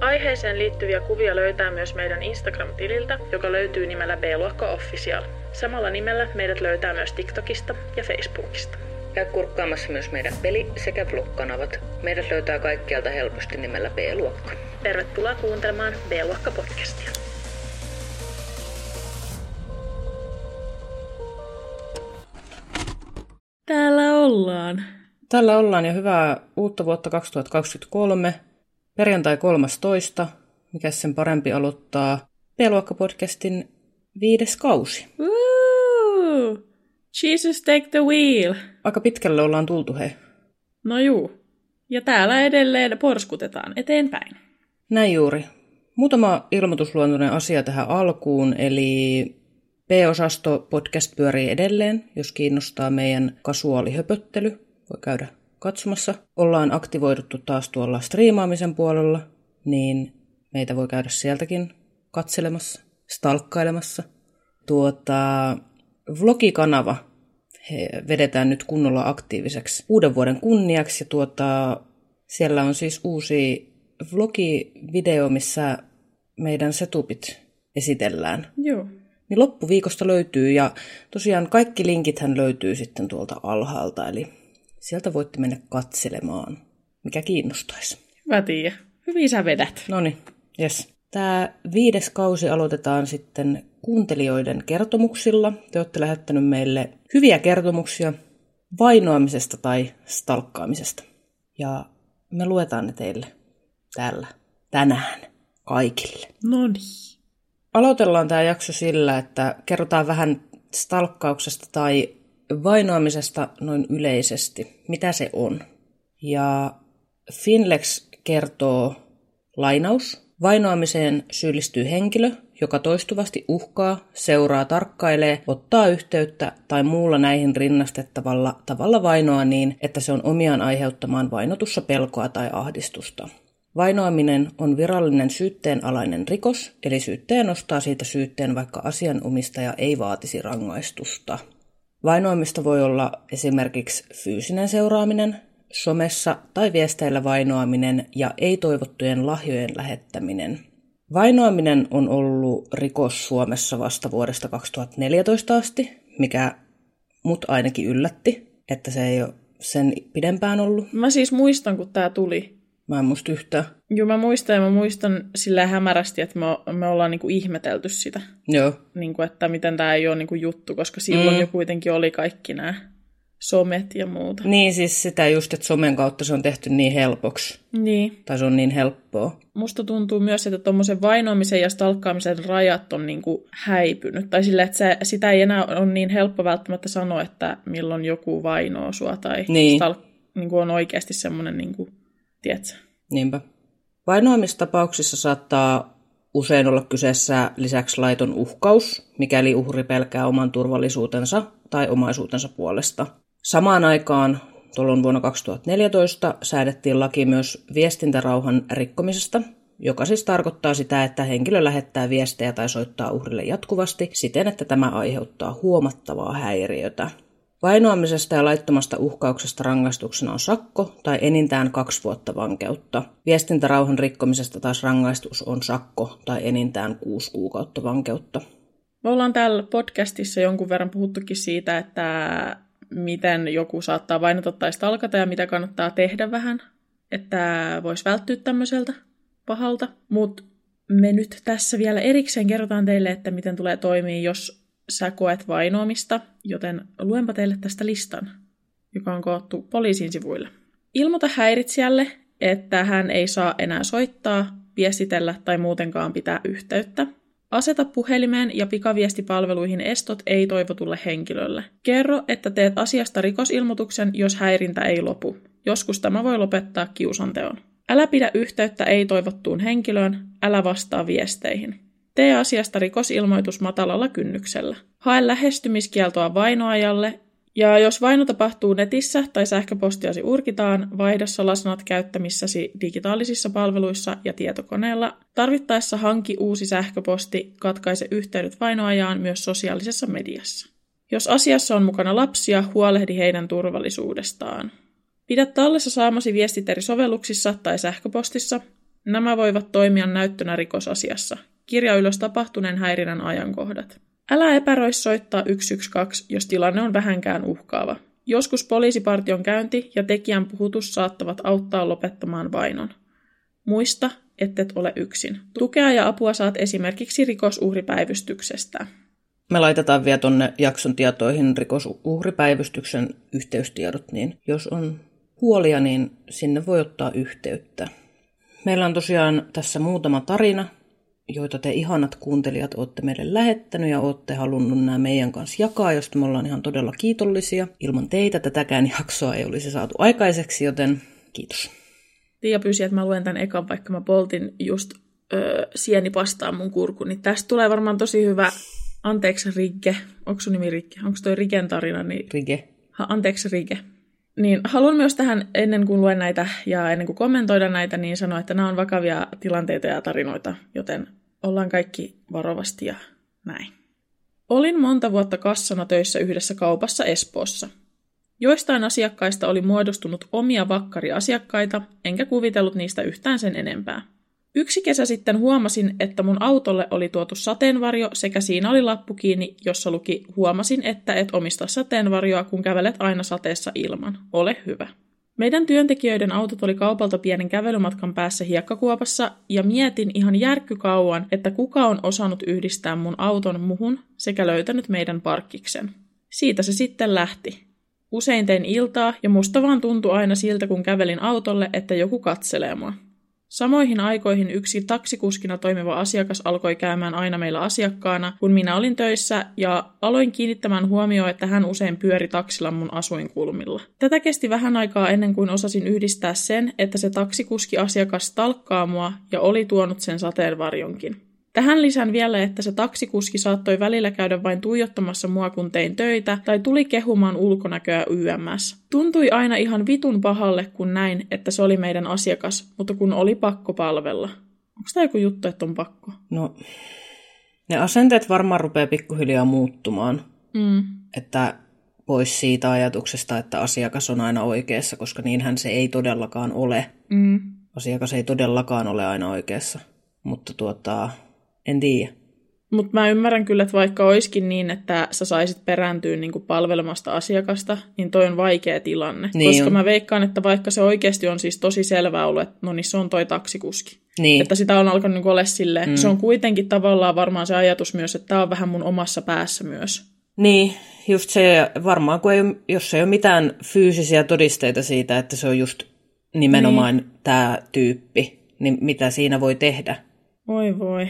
Aiheeseen liittyviä kuvia löytää myös meidän Instagram-tililtä, joka löytyy nimellä B-luokka Official. Samalla nimellä meidät löytää myös TikTokista ja Facebookista. Käy kurkkaamassa myös meidän peli- sekä vlog-kanavat. Meidät löytää kaikkialta helposti nimellä B-luokka. Tervetuloa kuuntelemaan B-luokka podcastia. Täällä ollaan. Tällä ollaan jo hyvää uutta vuotta 2023. Perjantai 13. Mikä sen parempi aloittaa B-luokka-podcastin viides kausi. Woo! Jesus take the wheel. Aika pitkälle ollaan tultu hei. No juu. Ja täällä edelleen porskutetaan eteenpäin. Näin juuri. Muutama ilmoitusluontoinen asia tähän alkuun, eli B-osasto podcast pyörii edelleen, jos kiinnostaa meidän kasuaalihöpöttely. Voi käydä katsomassa. Ollaan aktivoiduttu taas tuolla striimaamisen puolella, niin meitä voi käydä sieltäkin katselemassa, stalkkailemassa. Tuota, vlogikanava he vedetään nyt kunnolla aktiiviseksi uuden vuoden kunniaksi. Ja tuota, siellä on siis uusi vlogivideo, missä meidän setupit esitellään. Joo. Niin loppuviikosta löytyy ja tosiaan kaikki linkithän löytyy sitten tuolta alhaalta, eli sieltä voitte mennä katselemaan, mikä kiinnostaisi. Hyvä Tiia. Hyvin sä vedät. No niin, yes. Tämä viides kausi aloitetaan sitten kuuntelijoiden kertomuksilla. Te olette lähettänyt meille hyviä kertomuksia vainoamisesta tai stalkkaamisesta. Ja me luetaan ne teille täällä tänään kaikille. No niin. Aloitellaan tämä jakso sillä, että kerrotaan vähän stalkkauksesta tai vainoamisesta noin yleisesti. Mitä se on? Ja Finlex kertoo lainaus. Vainoamiseen syyllistyy henkilö, joka toistuvasti uhkaa, seuraa, tarkkailee, ottaa yhteyttä tai muulla näihin rinnastettavalla tavalla vainoa niin, että se on omiaan aiheuttamaan vainotussa pelkoa tai ahdistusta. Vainoaminen on virallinen syytteenalainen rikos, eli syyttäjä nostaa siitä syytteen, vaikka asianomistaja ei vaatisi rangaistusta. Vainoamista voi olla esimerkiksi fyysinen seuraaminen, somessa tai viesteillä vainoaminen ja ei-toivottujen lahjojen lähettäminen. Vainoaminen on ollut rikos Suomessa vasta vuodesta 2014 asti, mikä mut ainakin yllätti, että se ei ole sen pidempään ollut. Mä siis muistan, kun tää tuli. Mä en muista yhtään. Joo, mä muistan ja mä muistan sillä hämärästi, että me, me ollaan niinku ihmetelty sitä. Joo. Niinku, että miten tämä ei ole niinku juttu, koska silloin mm. jo kuitenkin oli kaikki nämä somet ja muuta. Niin siis sitä just, että somen kautta se on tehty niin helpoksi. Niin. Tai se on niin helppoa. Musta tuntuu myös, että tuommoisen vainoamisen ja stalkkaamisen rajat on niinku häipynyt. Tai sillä, että se, sitä ei enää ole niin helppo välttämättä sanoa, että milloin joku vainoo sua tai Niin. stalk, niinku on oikeasti semmoinen, niinku, tiedätkö? Niinpä. Vainoamistapauksissa saattaa usein olla kyseessä lisäksi laiton uhkaus, mikäli uhri pelkää oman turvallisuutensa tai omaisuutensa puolesta. Samaan aikaan, tuolloin vuonna 2014, säädettiin laki myös viestintärauhan rikkomisesta, joka siis tarkoittaa sitä, että henkilö lähettää viestejä tai soittaa uhrille jatkuvasti siten, että tämä aiheuttaa huomattavaa häiriötä. Vainoamisesta ja laittomasta uhkauksesta rangaistuksena on sakko tai enintään kaksi vuotta vankeutta. Viestintärauhan rikkomisesta taas rangaistus on sakko tai enintään kuusi kuukautta vankeutta. Me ollaan täällä podcastissa jonkun verran puhuttukin siitä, että miten joku saattaa vainota tai stalkata ja mitä kannattaa tehdä vähän, että voisi välttyä tämmöiseltä pahalta. Mutta me nyt tässä vielä erikseen kerrotaan teille, että miten tulee toimia, jos sä koet vainoamista, joten luenpa teille tästä listan, joka on koottu poliisin sivuille. Ilmoita häiritsijälle, että hän ei saa enää soittaa, viestitellä tai muutenkaan pitää yhteyttä. Aseta puhelimeen ja pikaviestipalveluihin estot ei-toivotulle henkilölle. Kerro, että teet asiasta rikosilmoituksen, jos häirintä ei lopu. Joskus tämä voi lopettaa kiusanteon. Älä pidä yhteyttä ei-toivottuun henkilöön, älä vastaa viesteihin. Tee asiasta rikosilmoitus matalalla kynnyksellä. Hae lähestymiskieltoa vainoajalle ja jos vaino tapahtuu netissä tai sähköpostiasi urkitaan, vaihda salasanat käyttämissäsi digitaalisissa palveluissa ja tietokoneella. Tarvittaessa hanki uusi sähköposti, katkaise yhteydet vainoajaan myös sosiaalisessa mediassa. Jos asiassa on mukana lapsia, huolehdi heidän turvallisuudestaan. Pidä tallessa saamasi viestit eri sovelluksissa tai sähköpostissa. Nämä voivat toimia näyttönä rikosasiassa. Kirja ylös tapahtuneen häirinnän ajankohdat. Älä epäröi soittaa 112, jos tilanne on vähänkään uhkaava. Joskus poliisipartion käynti ja tekijän puhutus saattavat auttaa lopettamaan vainon. Muista, ettet ole yksin. Tukea ja apua saat esimerkiksi rikosuhripäivystyksestä. Me laitetaan vielä tuonne jakson tietoihin rikosuhripäivystyksen yhteystiedot, niin jos on huolia, niin sinne voi ottaa yhteyttä. Meillä on tosiaan tässä muutama tarina, joita te ihanat kuuntelijat olette meille lähettänyt ja olette halunnut nämä meidän kanssa jakaa, josta me ollaan ihan todella kiitollisia. Ilman teitä tätäkään jaksoa ei olisi saatu aikaiseksi, joten kiitos. Tiia pyysi, että mä luen tämän ekan, vaikka mä poltin just öö, sienipastaa mun kurkun, niin tästä tulee varmaan tosi hyvä Anteeksi Rike. Onko sun nimi Rike? Onko toi Riken tarina? Niin... Rike. Ha, anteeksi Rike. Niin haluan myös tähän, ennen kuin luen näitä ja ennen kuin kommentoida näitä, niin sanoa, että nämä on vakavia tilanteita ja tarinoita, joten ollaan kaikki varovasti ja näin. Olin monta vuotta kassana töissä yhdessä kaupassa Espoossa. Joistain asiakkaista oli muodostunut omia vakkariasiakkaita, enkä kuvitellut niistä yhtään sen enempää. Yksi kesä sitten huomasin, että mun autolle oli tuotu sateenvarjo sekä siinä oli lappu kiinni, jossa luki huomasin, että et omista sateenvarjoa, kun kävelet aina sateessa ilman. Ole hyvä. Meidän työntekijöiden autot oli kaupalta pienen kävelymatkan päässä hiekkakuopassa ja mietin ihan järkkykauan, että kuka on osannut yhdistää mun auton muhun sekä löytänyt meidän parkkiksen. Siitä se sitten lähti. Usein tein iltaa ja musta vaan tuntui aina siltä, kun kävelin autolle, että joku katselee mua. Samoihin aikoihin yksi taksikuskina toimiva asiakas alkoi käymään aina meillä asiakkaana, kun minä olin töissä, ja aloin kiinnittämään huomioon, että hän usein pyöri taksilla mun asuinkulmilla. Tätä kesti vähän aikaa ennen kuin osasin yhdistää sen, että se taksikuski asiakas talkkaa mua ja oli tuonut sen sateenvarjonkin. Tähän lisään vielä, että se taksikuski saattoi välillä käydä vain tuijottamassa mua kun tein töitä tai tuli kehumaan ulkonäköä YMS. Tuntui aina ihan vitun pahalle, kun näin, että se oli meidän asiakas, mutta kun oli pakko palvella. Onko tämä joku juttu, että on pakko? No, ne asenteet varmaan rupeaa pikkuhiljaa muuttumaan. Mm. Että pois siitä ajatuksesta, että asiakas on aina oikeassa, koska niinhän se ei todellakaan ole. Mm. Asiakas ei todellakaan ole aina oikeassa. Mutta tuota, en tiedä. Mutta mä ymmärrän kyllä, että vaikka olisikin niin, että sä saisit perääntyä niin palvelemasta asiakasta, niin toi on vaikea tilanne. Niin koska on. mä veikkaan, että vaikka se oikeasti on siis tosi selvää ollut, että no niin se on toi taksikuski. Niin. Että sitä on alkanut niin olla silleen. Mm. Se on kuitenkin tavallaan varmaan se ajatus myös, että tämä on vähän mun omassa päässä myös. Niin, just se, varmaan kun ei, jos ei ole mitään fyysisiä todisteita siitä, että se on just nimenomaan niin. tämä tyyppi, niin mitä siinä voi tehdä? Voi voi.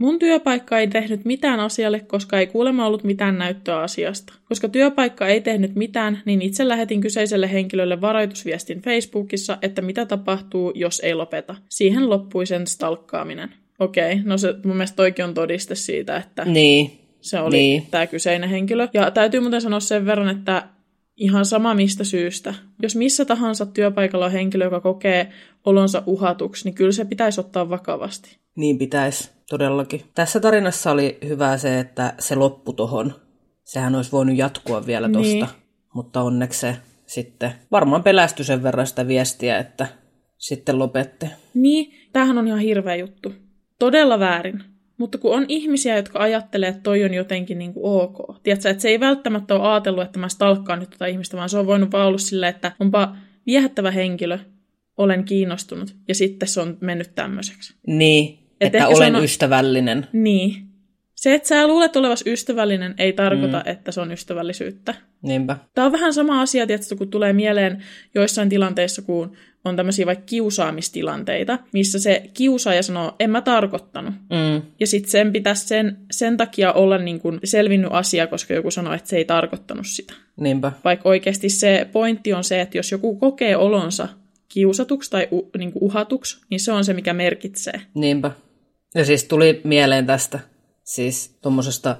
Mun työpaikka ei tehnyt mitään asialle, koska ei kuulemma ollut mitään näyttöä asiasta. Koska työpaikka ei tehnyt mitään, niin itse lähetin kyseiselle henkilölle varoitusviestin Facebookissa, että mitä tapahtuu, jos ei lopeta. Siihen loppui sen stalkkaaminen. Okei, no se mun mielestä toikin on todiste siitä, että Niin, se oli niin. tämä kyseinen henkilö. Ja täytyy muuten sanoa sen verran, että ihan sama mistä syystä. Jos missä tahansa työpaikalla on henkilö, joka kokee olonsa uhatuksi, niin kyllä se pitäisi ottaa vakavasti. niin pitäisi todellakin. Tässä tarinassa oli hyvä se, että se loppu tohon. Sehän olisi voinut jatkua vielä tosta, Niin. mutta onneksi se sitten varmaan pelästyi sen verran sitä viestiä, että sitten lopette. Niin, tämähän on ihan hirveä juttu. Todella väärin. Mutta kun on ihmisiä, jotka ajattelee, että toi on jotenkin niin kuin ok. Tiedätkö, että se ei välttämättä ole ajatellut, että mä stalkkaan nyt tota ihmistä, vaan se on voinut vaan olla silleen, että onpa viehättävä henkilö, olen kiinnostunut, ja sitten se on mennyt tämmöiseksi. Niin, Et että ehkä olen on- ystävällinen. Niin. Se, että sä luulet olevas ystävällinen, ei tarkoita, mm. että se on ystävällisyyttä. Niinpä. Tämä on vähän sama asia, tietysti, kun tulee mieleen joissain tilanteissa, kun on tämmöisiä vaikka kiusaamistilanteita, missä se kiusaaja sanoo, en mä tarkoittanut. Mm, Ja sitten sen pitäisi sen, sen takia olla niin kuin selvinnyt asia, koska joku sanoo, että se ei tarkoittanut sitä. niinpä. Vaikka oikeasti se pointti on se, että jos joku kokee olonsa kiusatuksi tai u, niin kuin uhatuksi, niin se on se, mikä merkitsee. Niinpä. Ja siis tuli mieleen tästä, siis tuommoisesta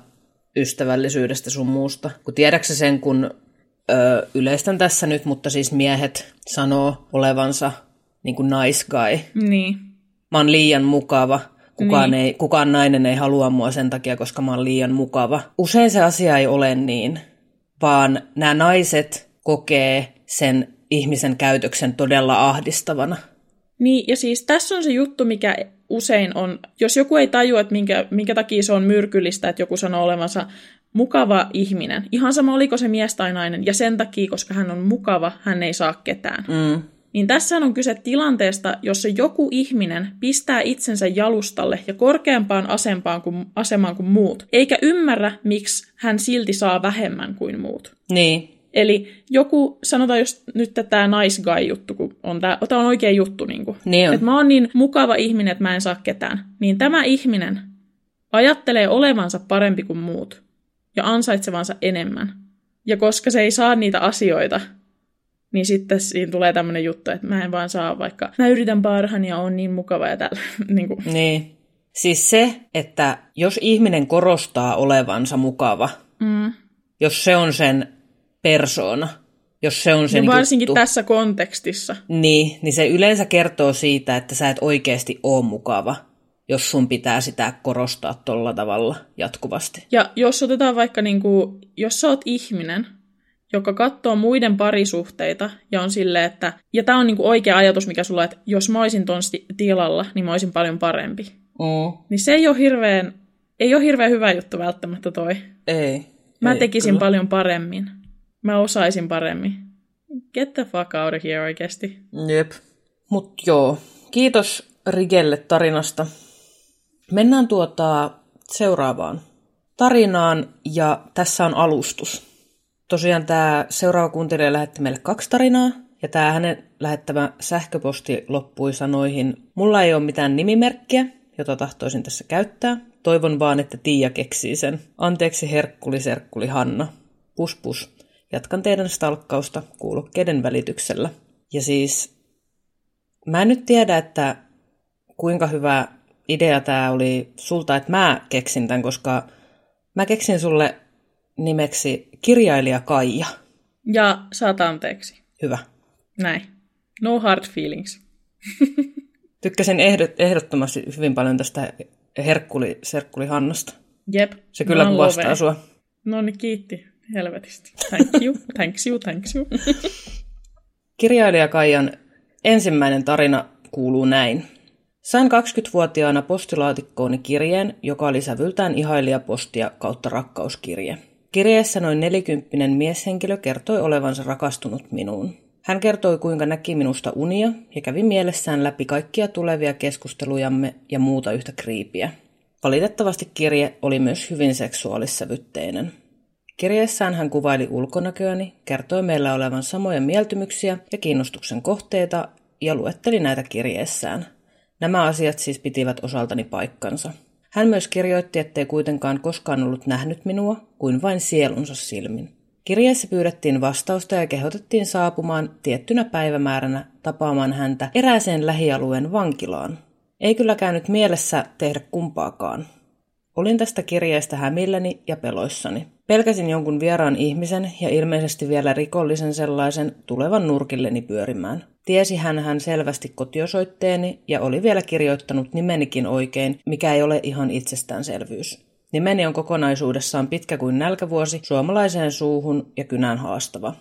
ystävällisyydestä sun muusta. Kun tiedäksä sen, kun ö, yleistän tässä nyt, mutta siis miehet sanoo olevansa niin kuin nice guy. Niin. Mä oon liian mukava. Kukaan, niin. ei, kukaan nainen ei halua mua sen takia, koska mä oon liian mukava. Usein se asia ei ole niin, vaan nämä naiset kokee sen ihmisen käytöksen todella ahdistavana. Niin, ja siis tässä on se juttu, mikä usein on, jos joku ei tajua, että minkä, minkä takia se on myrkyllistä, että joku sanoo olevansa mukava ihminen. Ihan sama, oliko se mies tai nainen, ja sen takia, koska hän on mukava, hän ei saa ketään. Mm. Niin tässä on kyse tilanteesta, jossa joku ihminen pistää itsensä jalustalle ja korkeampaan asempaan kuin, asemaan kuin muut, eikä ymmärrä, miksi hän silti saa vähemmän kuin muut. Niin. Eli joku, sanotaan just nyt tämä nice guy-juttu, kun on tämä, tämä on oikea juttu, niin kuin, Niin on. että mä oon niin mukava ihminen, että mä en saa ketään, niin tämä ihminen ajattelee olevansa parempi kuin muut ja ansaitsevansa enemmän. Ja koska se ei saa niitä asioita, niin sitten siinä tulee tämmöinen juttu, että mä en vaan saa vaikka, mä yritän parhaani ja on niin mukava ja tällä. niin kuin. Niin. Siis se, että jos ihminen korostaa olevansa mukava, Mm. jos se on sen persoona, jos se on sen Ja varsinkin juttu, tässä kontekstissa. niin, niin se yleensä kertoo siitä, että sä et oikeasti ole mukava, jos sun pitää sitä korostaa tolla tavalla jatkuvasti. Ja jos otetaan vaikka, niin kuin, jos sä oot ihminen, joka katsoo muiden parisuhteita ja on silleen, että, ja tämä on niin kuin oikea ajatus, mikä sulla, että jos mä olisin ton tilalla, niin mä olisin paljon parempi. Mm. Niin se ei ole hirveän, ei ole hirveän hyvä juttu välttämättä toi. Ei. Mä ei, tekisin kyllä. paljon paremmin. Mä osaisin paremmin. Get the fuck out of here oikeasti. Jep. Mut joo, kiitos Rigelle tarinasta. Mennään tuota seuraavaan tarinaan ja tässä on alustus. Tosiaan tämä seuraava kuuntelija lähetti meille kaksi tarinaa ja tämä hänen lähettämä sähköposti loppui sanoihin Mulla ei ole mitään nimimerkkiä, jota tahtoisin tässä käyttää. Toivon vaan, että Tiia keksii sen. Anteeksi Herkkuli Serkkuli Hanna. Pus pus. Jatkan teidän stalkkausta kuulokkeiden välityksellä. Ja siis Mä en nyt tiedä, että kuinka hyvä idea tämä oli sulta, että mä keksin tämän, koska mä keksin sulle nimeksi kirjailija Kaija. Ja saat anteeksi. Hyvä. Näin. No hard feelings. Tykkäsin ehdot, ehdottomasti hyvin paljon tästä Herkkuli, Serkkuli Hannasta. Jep. Se kyllä kuvastaa sua. No niin, kiitti. Helvetisti. Thank you, thanks you, thanks you. Kirjailija Kaijan ensimmäinen tarina kuuluu näin. Sain 20-vuotiaana postilaatikkooni kirjeen, joka oli sävyltään ihailijapostia kautta rakkauskirje. Kirjeessä noin nelikymppinen mieshenkilö kertoi olevansa rakastunut minuun. Hän kertoi, kuinka näki minusta unia ja kävi mielessään läpi kaikkia tulevia keskustelujamme ja muuta yhtä kriipiä. Valitettavasti kirje oli myös hyvin seksuaalissävytteinen. Kirjeessään hän kuvaili ulkonäköäni, kertoi meillä olevan samoja mieltymyksiä ja kiinnostuksen kohteita ja luetteli näitä kirjeessään. Nämä asiat siis pitivät osaltani paikkansa. Hän myös kirjoitti, ettei kuitenkaan koskaan ollut nähnyt minua kuin vain sielunsa silmin. Kirjeessä pyydettiin vastausta ja kehotettiin saapumaan tiettynä päivämääränä tapaamaan häntä erääseen lähialueen vankilaan. Ei kyllä käynyt mielessä tehdä kumpaakaan. Olin tästä kirjeestä hämilläni ja peloissani. Pelkäsin jonkun vieraan ihmisen ja ilmeisesti vielä rikollisen sellaisen tulevan nurkilleni pyörimään. Tiesi hän hän selvästi kotiosoitteeni ja oli vielä kirjoittanut nimenikin oikein, mikä ei ole ihan itsestäänselvyys. Nimeni on kokonaisuudessaan pitkä kuin nälkävuosi, suomalaiseen suuhun ja kynään haastava.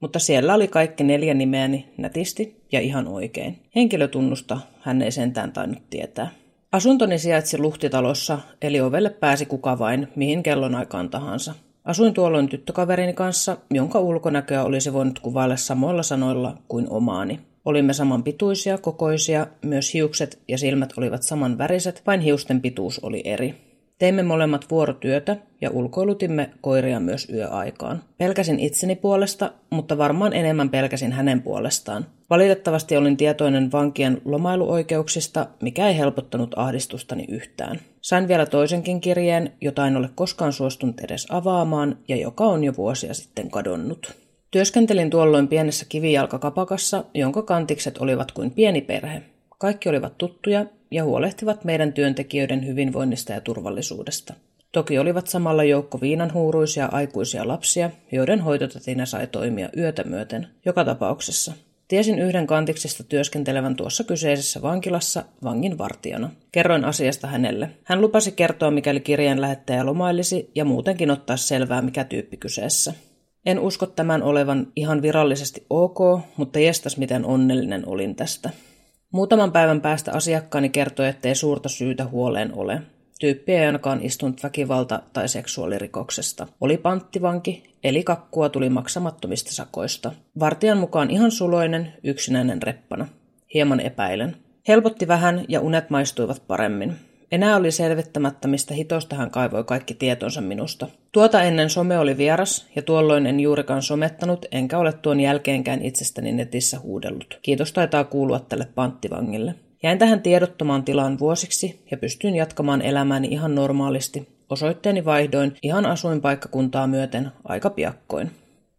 Mutta siellä oli kaikki neljä nimeäni nätisti ja ihan oikein. Henkilötunnusta hän ei sentään tainnut tietää. Asuntoni sijaitsi luhtitalossa, eli ovelle pääsi kuka vain, mihin kellonaikaan tahansa. Asuin tuolloin tyttökaverini kanssa, jonka ulkonäköä olisi voinut kuvailla samoilla sanoilla kuin omaani. Olimme saman pituisia, kokoisia, myös hiukset ja silmät olivat saman väriset, vain hiusten pituus oli eri. Teimme molemmat vuorotyötä ja ulkoilutimme koiria myös yöaikaan. Pelkäsin itseni puolesta, mutta varmaan enemmän pelkäsin hänen puolestaan. Valitettavasti olin tietoinen vankien lomailuoikeuksista, mikä ei helpottanut ahdistustani yhtään. Sain vielä toisenkin kirjeen, jota en ole koskaan suostunut edes avaamaan ja joka on jo vuosia sitten kadonnut. Työskentelin tuolloin pienessä kivijalkakapakassa, jonka kantikset olivat kuin pieni perhe. Kaikki olivat tuttuja ja huolehtivat meidän työntekijöiden hyvinvoinnista ja turvallisuudesta. Toki olivat samalla joukko viinanhuuruisia aikuisia lapsia, joiden hoitotatina sai toimia yötä myöten, joka tapauksessa. Tiesin yhden kantiksista työskentelevän tuossa kyseisessä vankilassa vangin vartijana. Kerroin asiasta hänelle. Hän lupasi kertoa, mikäli kirjeen lähettäjä lomailisi ja muutenkin ottaa selvää, mikä tyyppi kyseessä. En usko tämän olevan ihan virallisesti ok, mutta jestas miten onnellinen olin tästä. Muutaman päivän päästä asiakkaani kertoi, ettei suurta syytä huoleen ole. Tyyppi ei ainakaan istunut väkivalta- tai seksuaalirikoksesta. Oli panttivanki, eli kakkua tuli maksamattomista sakoista. Vartijan mukaan ihan suloinen, yksinäinen reppana. Hieman epäilen. Helpotti vähän ja unet maistuivat paremmin. Enää oli selvittämättä, mistä hitosta hän kaivoi kaikki tietonsa minusta. Tuota ennen some oli vieras, ja tuolloin en juurikaan somettanut, enkä ole tuon jälkeenkään itsestäni netissä huudellut. Kiitos taitaa kuulua tälle panttivangille. Jäin tähän tiedottomaan tilaan vuosiksi ja pystyin jatkamaan elämääni ihan normaalisti. Osoitteeni vaihdoin ihan asuinpaikkakuntaa myöten aika piakkoin.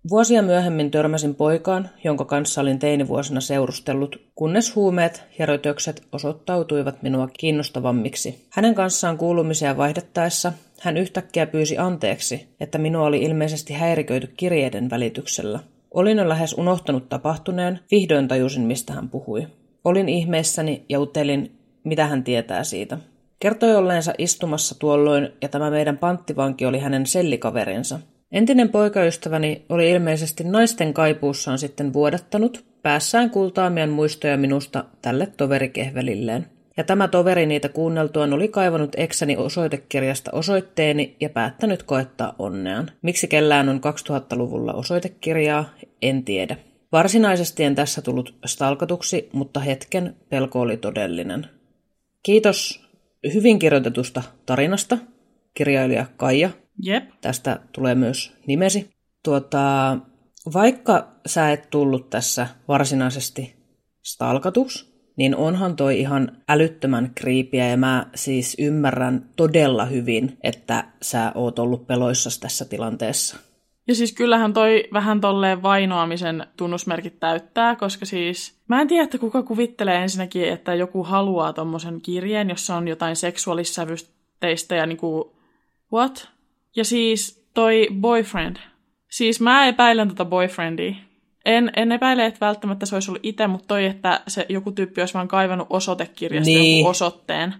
Vuosia myöhemmin törmäsin poikaan, jonka kanssa olin teinivuosina seurustellut, kunnes huumeet ja rötökset osoittautuivat minua kiinnostavammiksi. Hänen kanssaan kuulumisia vaihdettaessa hän yhtäkkiä pyysi anteeksi, että minua oli ilmeisesti häiriköity kirjeiden välityksellä. Olin jo lähes unohtanut tapahtuneen, vihdoin tajusin mistä hän puhui. Olin ihmeessäni ja utelin, mitä hän tietää siitä. Kertoi olleensa istumassa tuolloin ja tämä meidän panttivanki oli hänen sellikaverinsa. Entinen poikaystäväni oli ilmeisesti naisten kaipuussaan sitten vuodattanut, päässään kultaamian muistoja minusta tälle toverikehvelilleen. Ja tämä toveri niitä kuunneltuaan oli kaivannut eksäni osoitekirjasta osoitteeni ja päättänyt koettaa onneaan. Miksi kellään on 2000-luvulla osoitekirjaa, en tiedä. Varsinaisesti en tässä tullut stalkatuksi, mutta hetken pelko oli todellinen. Kiitos hyvin kirjoitetusta tarinasta, kirjailija Kaija. Jep. Tästä tulee myös nimesi. Tuota, vaikka sä et tullut tässä varsinaisesti stalkatuksi, niin onhan toi ihan älyttömän kriipiä ja mä siis ymmärrän todella hyvin, että sä oot ollut peloissas tässä tilanteessa. Ja siis kyllähän toi vähän tolleen vainoamisen tunnusmerkit täyttää, koska siis mä en tiedä, että kuka kuvittelee ensinnäkin, että joku haluaa tommosen kirjeen, jossa on jotain seksuaalissävysteistä ja niinku, what? Ja siis toi boyfriend. Siis mä epäilen tota boyfriendia. En, en epäile, että välttämättä se olisi ollut itse, mutta toi, että se joku tyyppi olisi vaan kaivannut osoitekirjasta Niin. jonkun osoitteen.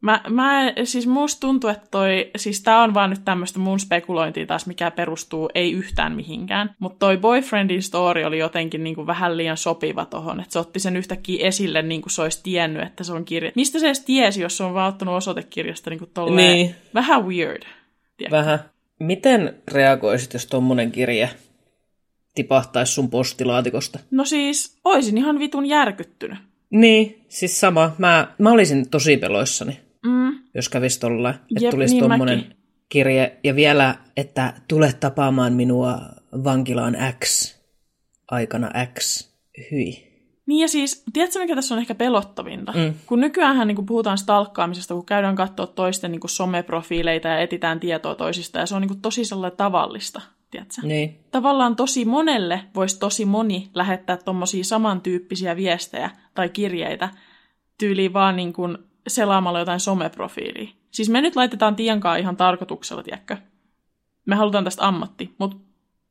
Mä, mä, siis musta tuntuu, että toi, siis tää on vaan nyt tämmöistä mun spekulointia taas, mikä perustuu ei yhtään mihinkään. Mutta toi boyfriendin story oli jotenkin niinku vähän liian sopiva tohon, että se otti sen yhtäkkiä esille niin kuin se olisi tiennyt, että se on kirja. Mistä se edes tiesi, jos se on vaan ottanut osoitekirjasta niinku tolleen Niin. vähän weird. Tiedätkö? Vähän. Miten reagoisit, jos tommonen kirje tipahtaisi sun postilaatikosta? No siis, oisin ihan vitun järkyttynyt. Niin, siis sama. Mä, mä olisin tosi peloissani, Mm. jos kävisi tolleen, että Jep, tulisi niin mäkin. kirje. Ja vielä, että tule tapaamaan minua vankilaan X aikana X. Hyi. Niin ja siis, tiedätkö mikä tässä on ehkä pelottavinta? Mm. Kun nykyään niin puhutaan stalkkaamisesta, kun käydään katsoa toisten niin someprofiileita ja etitään tietoa toisista, ja se on niin tosi sellainen tavallista, tiedätkö? Niin. Tavallaan tosi monelle voisi tosi moni lähettää tommosia samantyyppisiä viestejä tai kirjeitä tyyliin vaan niin kuin selaamalla jotain someprofiilia. Siis me nyt laitetaan Tiankaa ihan tarkoituksella, tiedätkö? Me halutaan tästä ammatti, mutta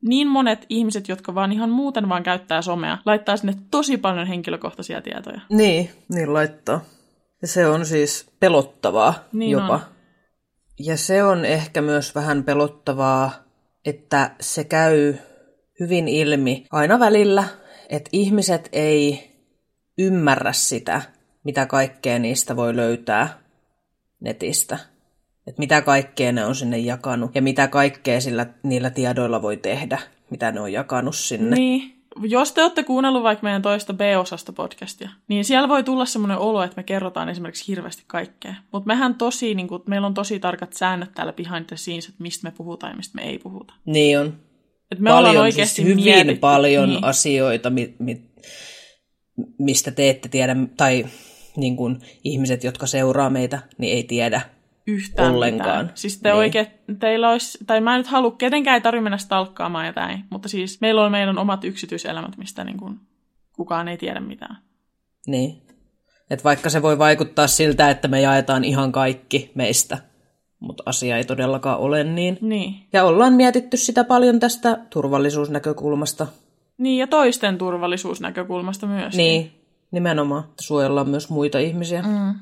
niin monet ihmiset, jotka vaan ihan muuten vaan käyttää somea, laittaa sinne tosi paljon henkilökohtaisia tietoja. Niin, niin laittaa. Ja se on siis pelottavaa Niin jopa. on. Ja se on ehkä myös vähän pelottavaa, että se käy hyvin ilmi aina välillä, että ihmiset ei ymmärrä sitä, mitä kaikkea niistä voi löytää netistä. Että mitä kaikkea ne on sinne jakanut ja mitä kaikkea sillä, niillä tiedoilla voi tehdä, mitä ne on jakanut sinne. Niin. Jos te olette kuunnellut vaikka meidän toista B-osasta podcastia, niin siellä voi tulla semmoinen olo, että me kerrotaan esimerkiksi hirveästi kaikkea. Mutta mehän tosi, niin kun, meillä on tosi tarkat säännöt täällä behind the scenes, että mistä me puhutaan ja mistä me ei puhuta. Niin on. Et me ollaan paljon, oikeasti siis hyvin mietitty- paljon niin. asioita, mi, mi, mistä te ette tiedä, tai niin kuin ihmiset, jotka seuraa meitä, niin ei tiedä. Yhtään ollenkaan. Mitään. Siis te Niin. oikein, teillä olisi, tai mä en nyt halua, ketenkään ei tarvitse mennä stalkkaamaan jotain, mutta siis meillä on meidän omat yksityiselämät, mistä niin kuin kukaan ei tiedä mitään. Niin. Että vaikka se voi vaikuttaa siltä, että me jaetaan ihan kaikki meistä, mutta asia ei todellakaan ole niin. Niin. Ja ollaan mietitty sitä paljon tästä turvallisuusnäkökulmasta. Niin, ja toisten turvallisuusnäkökulmasta myös. Niin, nimenomaan. että Suojellaan myös muita ihmisiä. Mm.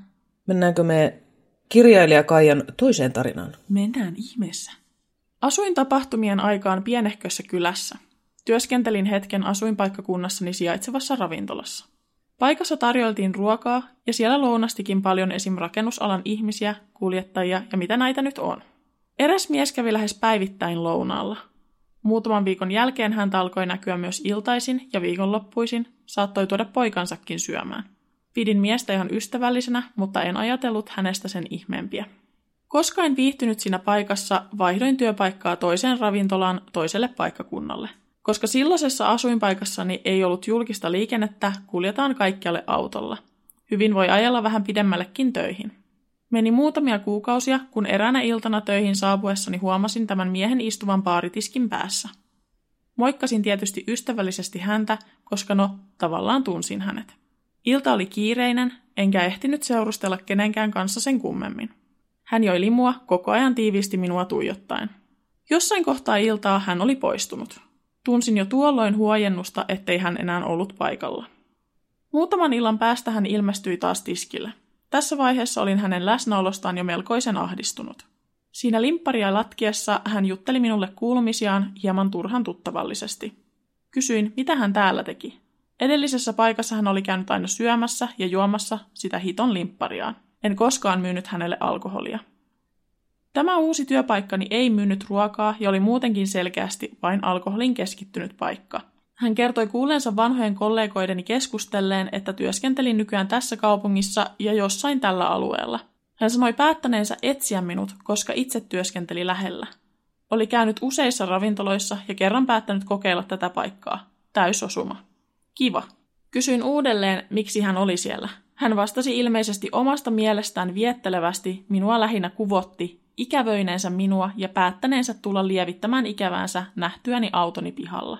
Mennäänkö me kirjailija Kaijan toiseen tarinaan? Mennään ihmeessä. Asuin tapahtumien aikaan pienehkössä kylässä. Työskentelin hetken asuinpaikkakunnassani sijaitsevassa ravintolassa. Paikassa tarjoltiin ruokaa ja siellä lounastikin paljon esim. rakennusalan ihmisiä, kuljettajia ja mitä näitä nyt on. Eräs mies kävi lähes päivittäin lounaalla. Muutaman viikon jälkeen hän alkoi näkyä myös iltaisin ja viikonloppuisin, saattoi tuoda poikansakin syömään. Pidin miestä ihan ystävällisenä, mutta en ajatellut hänestä sen ihmeempiä. Koska en viihtynyt siinä paikassa, vaihdoin työpaikkaa toiseen ravintolaan toiselle paikkakunnalle. Koska silloisessa asuinpaikassani ei ollut julkista liikennettä, kuljetaan kaikkialle autolla. Hyvin voi ajella vähän pidemmällekin töihin. Meni muutamia kuukausia, kun eräänä iltana töihin saapuessani huomasin tämän miehen istuvan paaritiskin päässä. Moikkasin tietysti ystävällisesti häntä, koska no, tavallaan tunsin hänet. Ilta oli kiireinen, enkä ehtinyt seurustella kenenkään kanssa sen kummemmin. Hän joi limua koko ajan tiiviisti minua tuijottaen. Jossain kohtaa iltaa hän oli poistunut. Tunsin jo tuolloin huojennusta, ettei hän enää ollut paikalla. Muutaman illan päästä hän ilmestyi taas tiskille. Tässä vaiheessa olin hänen läsnäolostaan jo melkoisen ahdistunut. Siinä limpparia latkiessa hän jutteli minulle kuulumisiaan hieman turhan tuttavallisesti. Kysyin, mitä hän täällä teki. Edellisessä paikassa hän oli käynyt aina syömässä ja juomassa sitä hiton limppariaan. En koskaan myynyt hänelle alkoholia. Tämä uusi työpaikkani ei myynyt ruokaa ja oli muutenkin selkeästi vain alkoholin keskittynyt paikka. Hän kertoi kuulleensa vanhojen kollegoideni keskustelleen, että työskentelin nykyään tässä kaupungissa ja jossain tällä alueella. Hän sanoi päättäneensä etsiä minut, koska itse työskenteli lähellä. Oli käynyt useissa ravintoloissa ja kerran päättänyt kokeilla tätä paikkaa. Täysosuma. Kiva. Kysyin uudelleen, miksi hän oli siellä. Hän vastasi ilmeisesti omasta mielestään viettelevästi, minua lähinnä kuvotti, ikävöineensä minua ja päättäneensä tulla lievittämään ikäväänsä nähtyäni autoni pihalla.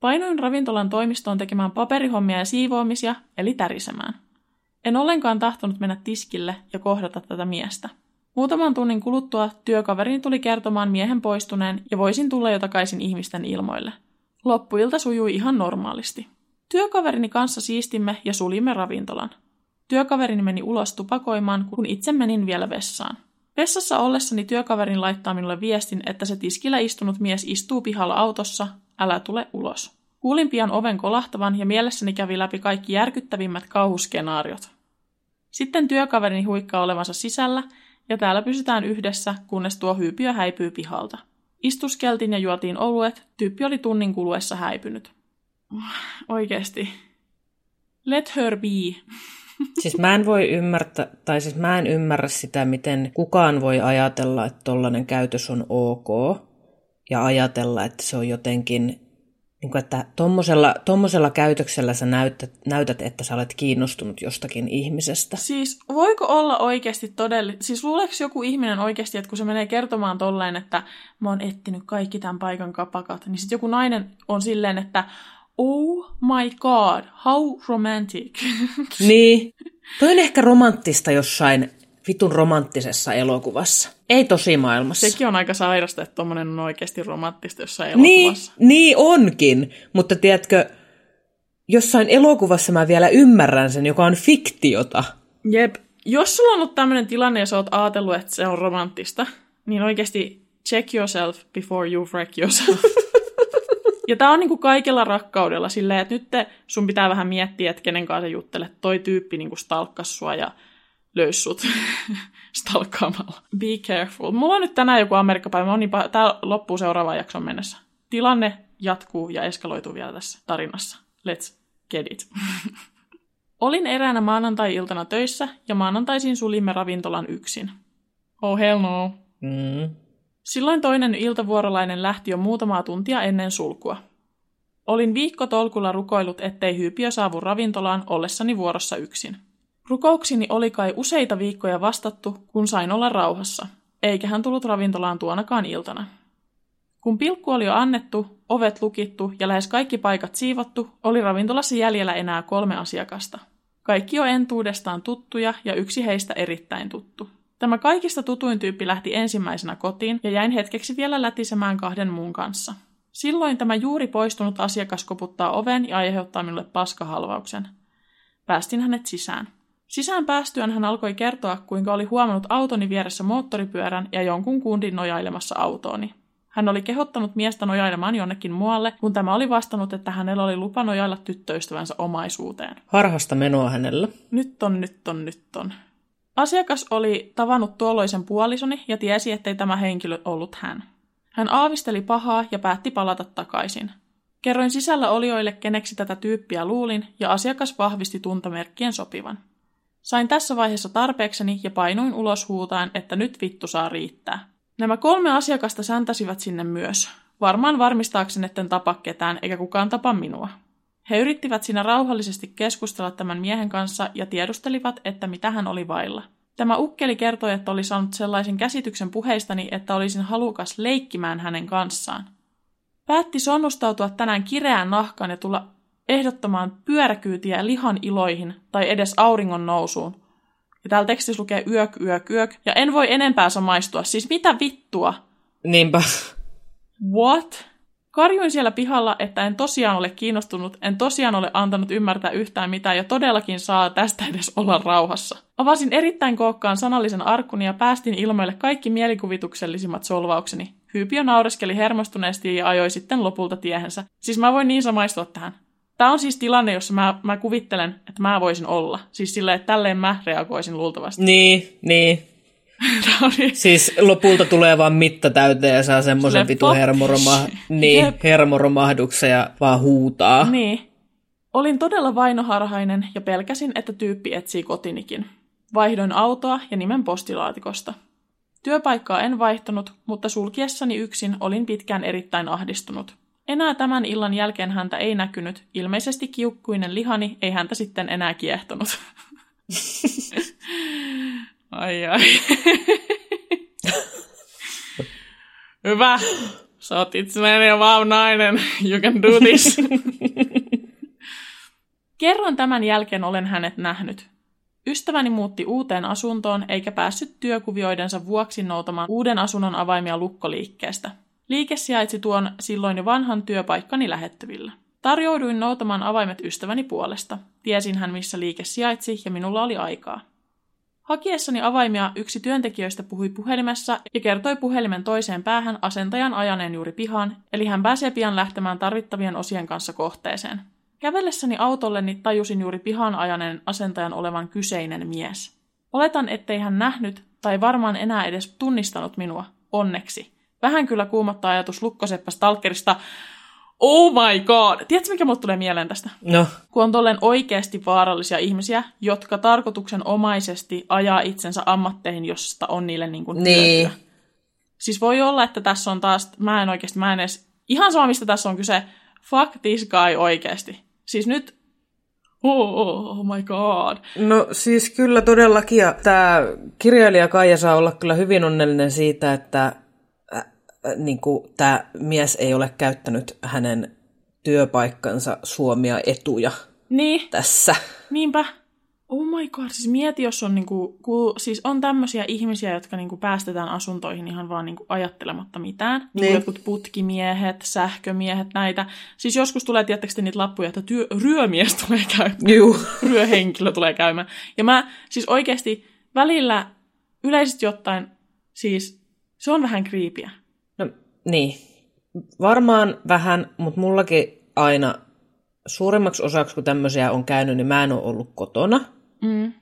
Painoin ravintolan toimistoon tekemään paperihommia ja siivoamisia, eli tärisemään. En ollenkaan tahtonut mennä tiskille ja kohdata tätä miestä. Muutaman tunnin kuluttua työkaverini tuli kertomaan miehen poistuneen ja voisin tulla jo takaisin ihmisten ilmoille. Loppuilta sujui ihan normaalisti. Työkaverini kanssa siistimme ja sulimme ravintolan. Työkaverini meni ulos tupakoimaan, kun itse menin vielä vessaan. Vessassa ollessani työkaverin laittaa minulle viestin, että se tiskillä istunut mies istuu pihalla autossa, älä tule ulos. Kuulin pian oven kolahtavan ja mielessäni kävi läpi kaikki järkyttävimmät kauhuskenaariot. Sitten työkaverini huikkaa olevansa sisällä ja täällä pysytään yhdessä, kunnes tuo hyypiö häipyy pihalta. Istuskeltiin ja juotiin oluet, tyyppi oli tunnin kuluessa häipynyt. Oikeesti. Let her be. Siis mä en voi ymmärtää, tai siis mä en ymmärrä sitä, miten kukaan voi ajatella, että tollainen käytös on ok, ja ajatella, että se on jotenkin, niin kuin, että tommosella, tommosella käytöksellä sä näytät, näytät, että sä olet kiinnostunut jostakin ihmisestä. Siis voiko olla oikeasti todella... Siis luuleeko joku ihminen oikeasti, että kun se menee kertomaan tolleen, että mä oon etsinyt kaikki tämän paikan kapakat, niin sitten joku nainen on silleen, että oh my god, how romantic. Niin. Toi on ehkä romanttista jossain vitun romanttisessa elokuvassa. Ei tosi maailmassa. Sekin on aika sairasta, että tommonen on oikeasti romanttista jossain Niin, elokuvassa. niin onkin, mutta tiedätkö, jossain elokuvassa mä vielä ymmärrän sen, joka on fiktiota. Jep. Jos sulla on ollut tämmöinen tilanne ja sä oot ajatellut, että se on romanttista, niin oikeasti check yourself before you wreck yourself. ja tää on niinku kaikella rakkaudella silleen, että nyt te, sun pitää vähän miettiä, että kenen kanssa juttelet. Toi tyyppi niinku stalkkas sua ja löysi sut stalkkaamalla. Be careful. Mulla on nyt tänään joku Amerikkapäivä. Oon niin pah- Tää loppuu seuraavaan jakson mennessä. Tilanne jatkuu ja eskaloituu vielä tässä tarinassa. Let's get it. Olin eräänä maanantai-iltana töissä ja maanantaisin sulimme ravintolan yksin. Oh hell no. Mm. Silloin toinen iltavuorolainen lähti jo muutamaa tuntia ennen sulkua. Olin viikko tolkulla rukoillut, ettei hyypiö saavu ravintolaan ollessani vuorossa yksin. Rukouksini oli kai useita viikkoja vastattu, kun sain olla rauhassa, eikä hän tullut ravintolaan tuonakaan iltana. Kun pilkku oli jo annettu, ovet lukittu ja lähes kaikki paikat siivottu, oli ravintolassa jäljellä enää kolme asiakasta. Kaikki jo entuudestaan tuttuja ja yksi heistä erittäin tuttu. Tämä kaikista tutuin tyyppi lähti ensimmäisenä kotiin ja jäin hetkeksi vielä lätisemään kahden muun kanssa. Silloin tämä juuri poistunut asiakas koputtaa oven ja aiheuttaa minulle paskahalvauksen. Päästin hänet sisään. Sisään päästyään hän alkoi kertoa, kuinka oli huomannut autoni vieressä moottoripyörän ja jonkun kundin nojailemassa autooni. Hän oli kehottanut miestä nojailemaan jonnekin muualle, kun tämä oli vastannut, että hänellä oli lupa nojailla tyttöystävänsä omaisuuteen. Harhasta menoa hänellä. Nyt on, nyt on, nyt on. Asiakas oli tavannut tuolloisen puolisoni ja tiesi, ettei tämä henkilö ollut hän. Hän aavisteli pahaa ja päätti palata takaisin. Kerroin sisällä olijoille, keneksi tätä tyyppiä luulin, ja asiakas vahvisti tuntomerkkien sopivan. Sain tässä vaiheessa tarpeekseni ja painuin ulos huutaen, että nyt vittu saa riittää. Nämä kolme asiakasta säntäsivät sinne myös. Varmaan varmistaakseni, etten tapa ketään eikä kukaan tapa minua. He yrittivät siinä rauhallisesti keskustella tämän miehen kanssa ja tiedustelivat, että mitä hän oli vailla. Tämä ukkeli kertoi, että oli saanut sellaisen käsityksen puheistani, että olisin halukas leikkimään hänen kanssaan. Päätti sonnustautua tänään kireään nahkaan ja tulla ehdottamaan pyöräkyytiä lihan iloihin tai edes auringon nousuun. Ja täällä tekstissä lukee yök, yök, yök, ja en voi enempää samaistua. Siis mitä vittua? Niinpä. What? Karjuin siellä pihalla, että en tosiaan ole kiinnostunut, en tosiaan ole antanut ymmärtää yhtään mitään ja todellakin saa tästä edes olla rauhassa. Avasin erittäin kookkaan sanallisen arkkuni ja päästin ilmoille kaikki mielikuvituksellisimmat solvaukseni. Hyypiö naureskeli hermostuneesti ja ajoi sitten lopulta tiehensä. Siis mä voin niin samaistua tähän. Tämä on siis tilanne, jossa mä, mä kuvittelen, että mä voisin olla. Siis silleen, että tälleen mä reagoisin luultavasti. Niin, niin. Siis lopulta tulee vaan mitta täyteen ja saa semmoisen vitu hermoroma- niin, hermoromahduksen ja vaan huutaa. Niin. Olin todella vainoharhainen ja pelkäsin, että tyyppi etsii kotinikin. Vaihdoin autoa ja nimen postilaatikosta. Työpaikkaa en vaihtanut, mutta sulkiessani yksin olin pitkään erittäin ahdistunut. Enää tämän illan jälkeen häntä ei näkynyt, ilmeisesti kiukkuinen lihani ei häntä sitten enää kiehtonut. ai ai. Hyvä. Sä oot itsenäinen ja vau nainen. You can do this. Kerron tämän jälkeen olen hänet nähnyt. Ystäväni muutti uuteen asuntoon eikä päässyt työkuvioidensa vuoksi noutamaan uuden asunnon avaimia lukkoliikkeestä. Liike sijaitsi tuon silloin jo vanhan työpaikkani lähettyvillä. Tarjouduin noutamaan avaimet ystäväni puolesta. Tiesin hän, missä liike sijaitsi, ja minulla oli aikaa. Hakiessani avaimia yksi työntekijöistä puhui puhelimessa ja kertoi puhelimen toiseen päähän asentajan ajaneen juuri pihaan, eli hän pääsee pian lähtemään tarvittavien osien kanssa kohteeseen. Kävellessäni autolleni tajusin juuri pihaan ajaneen asentajan olevan kyseinen mies. Oletan, ettei hän nähnyt tai varmaan enää edes tunnistanut minua, onneksi. Vähän kyllä kuumottaa ajatus Lukkoseppä Stalkerista. Oh my god! Tiedätkö, mikä mulle tulee mieleen tästä? No. Kun on tolleen oikeasti vaarallisia ihmisiä, jotka tarkoituksenomaisesti ajaa itsensä ammatteihin, josta on niille niin kuin Niin. Siis voi olla, että tässä on taas, mä en oikeasti, mä en edes, ihan sama mistä tässä on kyse, fuck this guy oikeasti. Siis nyt, oh, oh my god. No siis kyllä todellakin. Ja tämä kirjailija Kaija saa olla kyllä hyvin onnellinen siitä, että niin tämä mies ei ole käyttänyt hänen työpaikkansa suomia etuja Niin, tässä. Niinpä. Oh my god, siis mieti, jos on, niinku, ku, siis on tämmöisiä ihmisiä, jotka niinku päästetään asuntoihin ihan vaan niinku ajattelematta mitään. Niinku Niin. jotkut putkimiehet, sähkömiehet, näitä. Siis joskus tulee, tiettäkö niitä lappuja, että työ, ryömies tulee käymään. Juu. Ryöhenkilö tulee käymään. Ja mä siis oikeasti välillä yleisesti ottaen, siis se on vähän kriipiä. Niin. Varmaan vähän, mutta mullakin aina suurimmaksi osaksi, kun tämmöisiä on käynyt, niin mä en ole ollut kotona. Mm.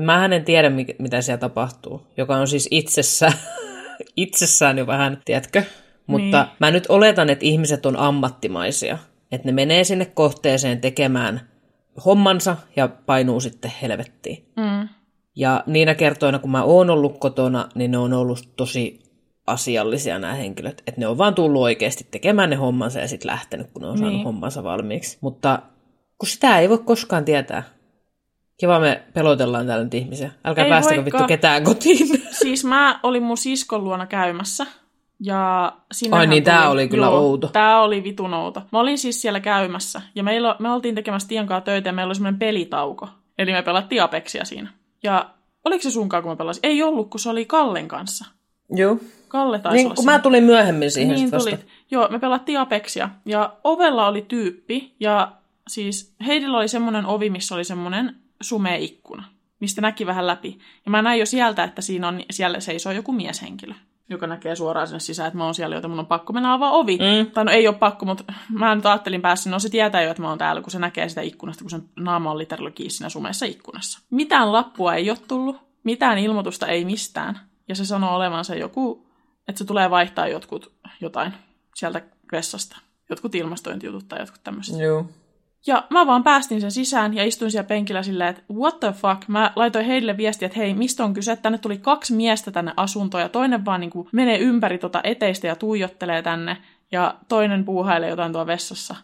Mähän en tiedä, mitä siellä tapahtuu, joka on siis itsessä, itsessään jo vähän, tiedätkö? Mutta Niin. mä nyt oletan, että ihmiset on ammattimaisia. Että ne menee sinne kohteeseen tekemään hommansa ja painuu sitten helvettiin. Mm. Ja niinä kertoina, kun mä oon ollut kotona, niin ne on ollut tosi asiallisia nämä henkilöt. Että ne on vaan tullut oikeasti tekemään ne hommansa ja sitten lähtenyt, kun ne on saanut Niin. hommansa valmiiksi. Mutta kun sitä ei voi koskaan tietää. Kiva me pelotellaan täällä nyt ihmisiä. Älkää Ei päästäkö voikaan. vittu ketään kotiin. Siis mä olin mun siskon luona käymässä. Ja Ai niin, tää oli kyllä outo. Tää oli vitun outo. Mä olin siis siellä käymässä. Ja meillä, me oltiin tekemässä Tian kanssa töitä ja meillä oli semmoinen pelitauko. Eli me pelattiin Apexia siinä. Ja oliko se sunkaan, kun mä pelasin? Ei ollut, kun se oli Kallen kanssa. Joo. Kalle taisi Niin, olla kun siinä. mä tulin myöhemmin siihen Niin vasta. tulit. Joo, me pelattiin Apexia. Ja ovella oli tyyppi. Ja siis Heidillä oli semmoinen ovi, missä oli semmoinen sumea ikkuna, mistä näki vähän läpi. Ja mä näin jo sieltä, että siinä on, siellä seisoo joku mieshenkilö, joka näkee suoraan sinne sisään, että mä oon siellä, joten mun on pakko mennä avaa ovi. Mm. Tai no ei ole pakko, mutta mä nyt ajattelin päässä, no se tietää jo, että mä oon täällä, kun se näkee sitä ikkunasta, kun sen naama on literally kiinni siinä sumeessa ikkunassa. Mitään lappua ei ole tullut, mitään ilmoitusta ei mistään. Ja se sanoo olevansa joku, että se tulee vaihtaa jotkut jotain sieltä vessasta. Jotkut ilmastointijutut tai jotkut tämmöiset. Joo. Ja mä vaan päästin sen sisään ja istuin siellä penkillä silleen, että what the fuck. Mä laitoin heille viestiä, että hei, mistä on kyse? Tänne tuli kaksi miestä tänne asuntoon ja toinen vaan niin kuin menee ympäri tota eteistä ja tuijottelee tänne. Ja toinen puuhailee jotain tuolla vessassa.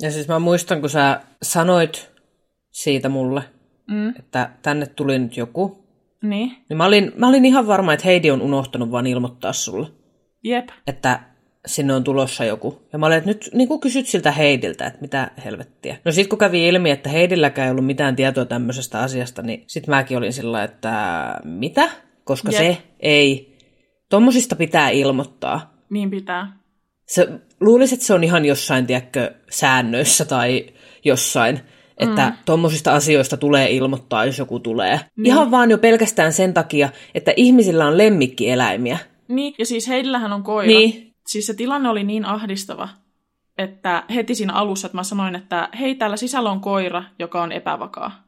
Ja siis mä muistan, kun sä sanoit siitä mulle, Mm. että tänne tuli nyt joku, Niin, niin mä olin, mä olin ihan varma, että Heidi on unohtanut vaan ilmoittaa sulle, jep. että sinne on tulossa joku. Ja mä olin, että nyt niin kuin kysyt siltä Heidiltä, että mitä helvettiä. No sit kun kävi ilmi, että Heidilläkään ei ollut mitään tietoa tämmöisestä asiasta, niin sit mäkin olin sillä, että mitä? Koska Jep. se ei, tommosista pitää ilmoittaa. Niin pitää. Se, luulisin, että se on ihan jossain, tiedätkö, säännöissä tai jossain, että mm. tuommoisista asioista tulee ilmoittaa, jos joku tulee. Niin. Ihan vaan jo pelkästään sen takia, että ihmisillä on lemmikkieläimiä. Niin, ja siis heillähän on koira. Niin. Siis se tilanne oli niin ahdistava, että heti siinä alussa, että mä sanoin, että hei, täällä sisällä on koira, joka on epävakaa.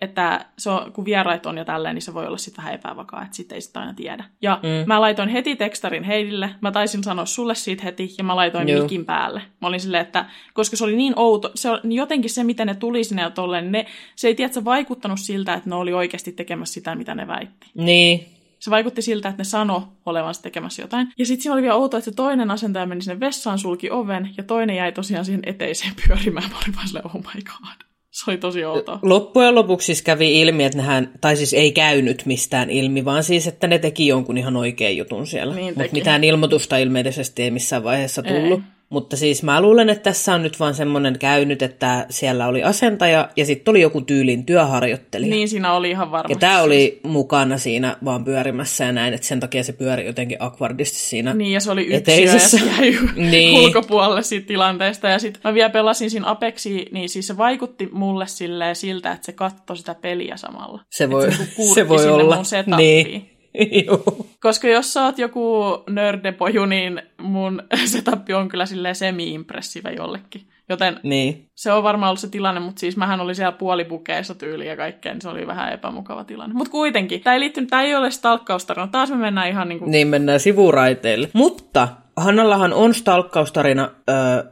Että se on, kun vieraat on ja tälleen, niin se voi olla sitten vähän epävakaa, että sitten ei sitä aina tiedä. Ja mm. mä laitoin heti tekstarin Heidille, mä taisin sanoa sulle siitä heti, ja mä laitoin Joo. mikin päälle. Mä olin silleen, että koska se oli niin outo, se on, niin jotenkin se, miten ne tuli sinne ja tolleen, ne, se ei tiedä, vaikuttanut siltä, että ne oli oikeasti tekemässä sitä, mitä ne väitti. Niin. Se vaikutti siltä, että ne sano olevansa tekemässä jotain. Ja sitten siinä oli vielä outoa, että se toinen asentaja meni sinne vessaan, sulki oven, ja toinen jäi tosiaan siihen eteiseen pyörimään. Mä olin vaan silleen, oh my god. Se oli tosi outoa. Loppujen lopuksi siis kävi ilmi, että nehän, tai siis ei käynyt mistään ilmi, vaan siis, että ne teki jonkun ihan oikean jutun siellä. Niin Mutta mitään ilmoitusta ilmeisesti ei missään vaiheessa tullut. Ei. Mutta siis mä luulen, että tässä on nyt vaan semmoinen käynyt, että siellä oli asentaja ja sitten oli joku tyylin työharjoittelija. Niin siinä oli ihan varmasti. Ja tämä oli mukana siinä vaan pyörimässä ja näin, että sen takia se pyöri jotenkin akvardisti siinä. Niin, ja se oli yksiö, ja se jäi Niin. ulkopuolelle siitä tilanteesta. Ja sitten mä vielä pelasin siinä Apexia, niin siis se vaikutti mulle silleen siltä, että se katsoi sitä peliä samalla. Se voi, että se, se voi olla. Mun. Niin. Koska jos sä oot joku nördepoju, niin mun setup on kyllä silleen semi-impressive jollekin. Joten Niin. se on varmaan ollut se tilanne, mutta siis mähän oli siellä puolipukeessa tyyliä ja kaikkea, niin se oli vähän epämukava tilanne. Mutta kuitenkin, tämä ei liittynyt, tämä ei ole stalkkaustarina. Taas me mennään ihan niin kuin... Niin mennään sivuraiteille. Mutta Hannallahan on stalkkaustarina, öö,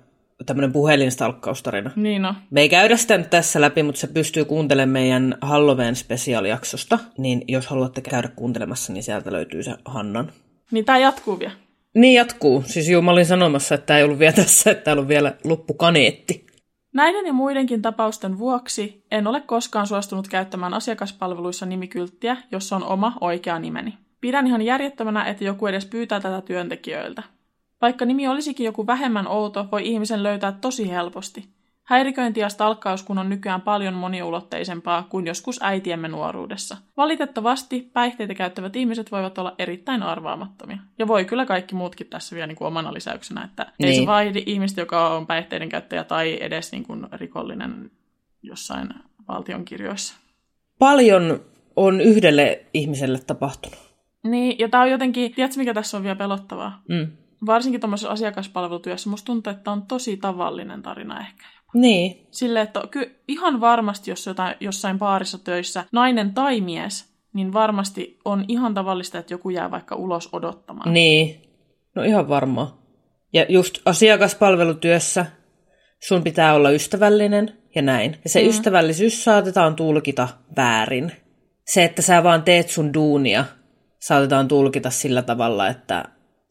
tämmöinen puhelinstalkkaustarina. Niin no. Me ei käydä sitä nyt tässä läpi, mutta se pystyy kuuntelemaan meidän Halloween spesiaalijaksosta. Niin jos haluatte käydä kuuntelemassa, niin sieltä löytyy se Hannan. Niin tämä jatkuu vielä. Niin jatkuu. Siis juu, mä olin sanomassa, että tämä ei ollut vielä tässä, että täällä on vielä loppukaneetti. Näiden ja muidenkin tapausten vuoksi en ole koskaan suostunut käyttämään asiakaspalveluissa nimikylttiä, jossa on oma oikea nimeni. Pidän ihan järjettömänä, että joku edes pyytää tätä työntekijöiltä. Vaikka nimi olisikin joku vähemmän outo, voi ihmisen löytää tosi helposti. Häiriköinti ja stalkkaus kun on nykyään paljon moniulotteisempaa kuin joskus äitiemme nuoruudessa. Valitettavasti päihteitä käyttävät ihmiset voivat olla erittäin arvaamattomia. Ja voi kyllä kaikki muutkin tässä vielä niin kuin omana lisäyksenä, että niin. ei se Niin. vaihdi ihmistä, joka on päihteiden käyttäjä tai edes niin kuin rikollinen jossain valtionkirjoissa. Paljon on yhdelle ihmiselle tapahtunut. Niin, ja tämä on jotenkin, tiedätkö mikä tässä on vielä pelottavaa? Mm. Varsinkin tuommoisessa asiakaspalvelutyössä musta tuntuu, että on tosi tavallinen tarina ehkä. Niin. Sille, että ky- ihan varmasti, jos jotain, jossain baarissa töissä nainen tai mies, niin varmasti on ihan tavallista, että joku jää vaikka ulos odottamaan. Niin. No ihan varmaan. Ja just asiakaspalvelutyössä sun pitää olla ystävällinen ja näin. Ja se mm. ystävällisyys saatetaan tulkita väärin. Se, että sä vaan teet sun duunia, saatetaan tulkita sillä tavalla, että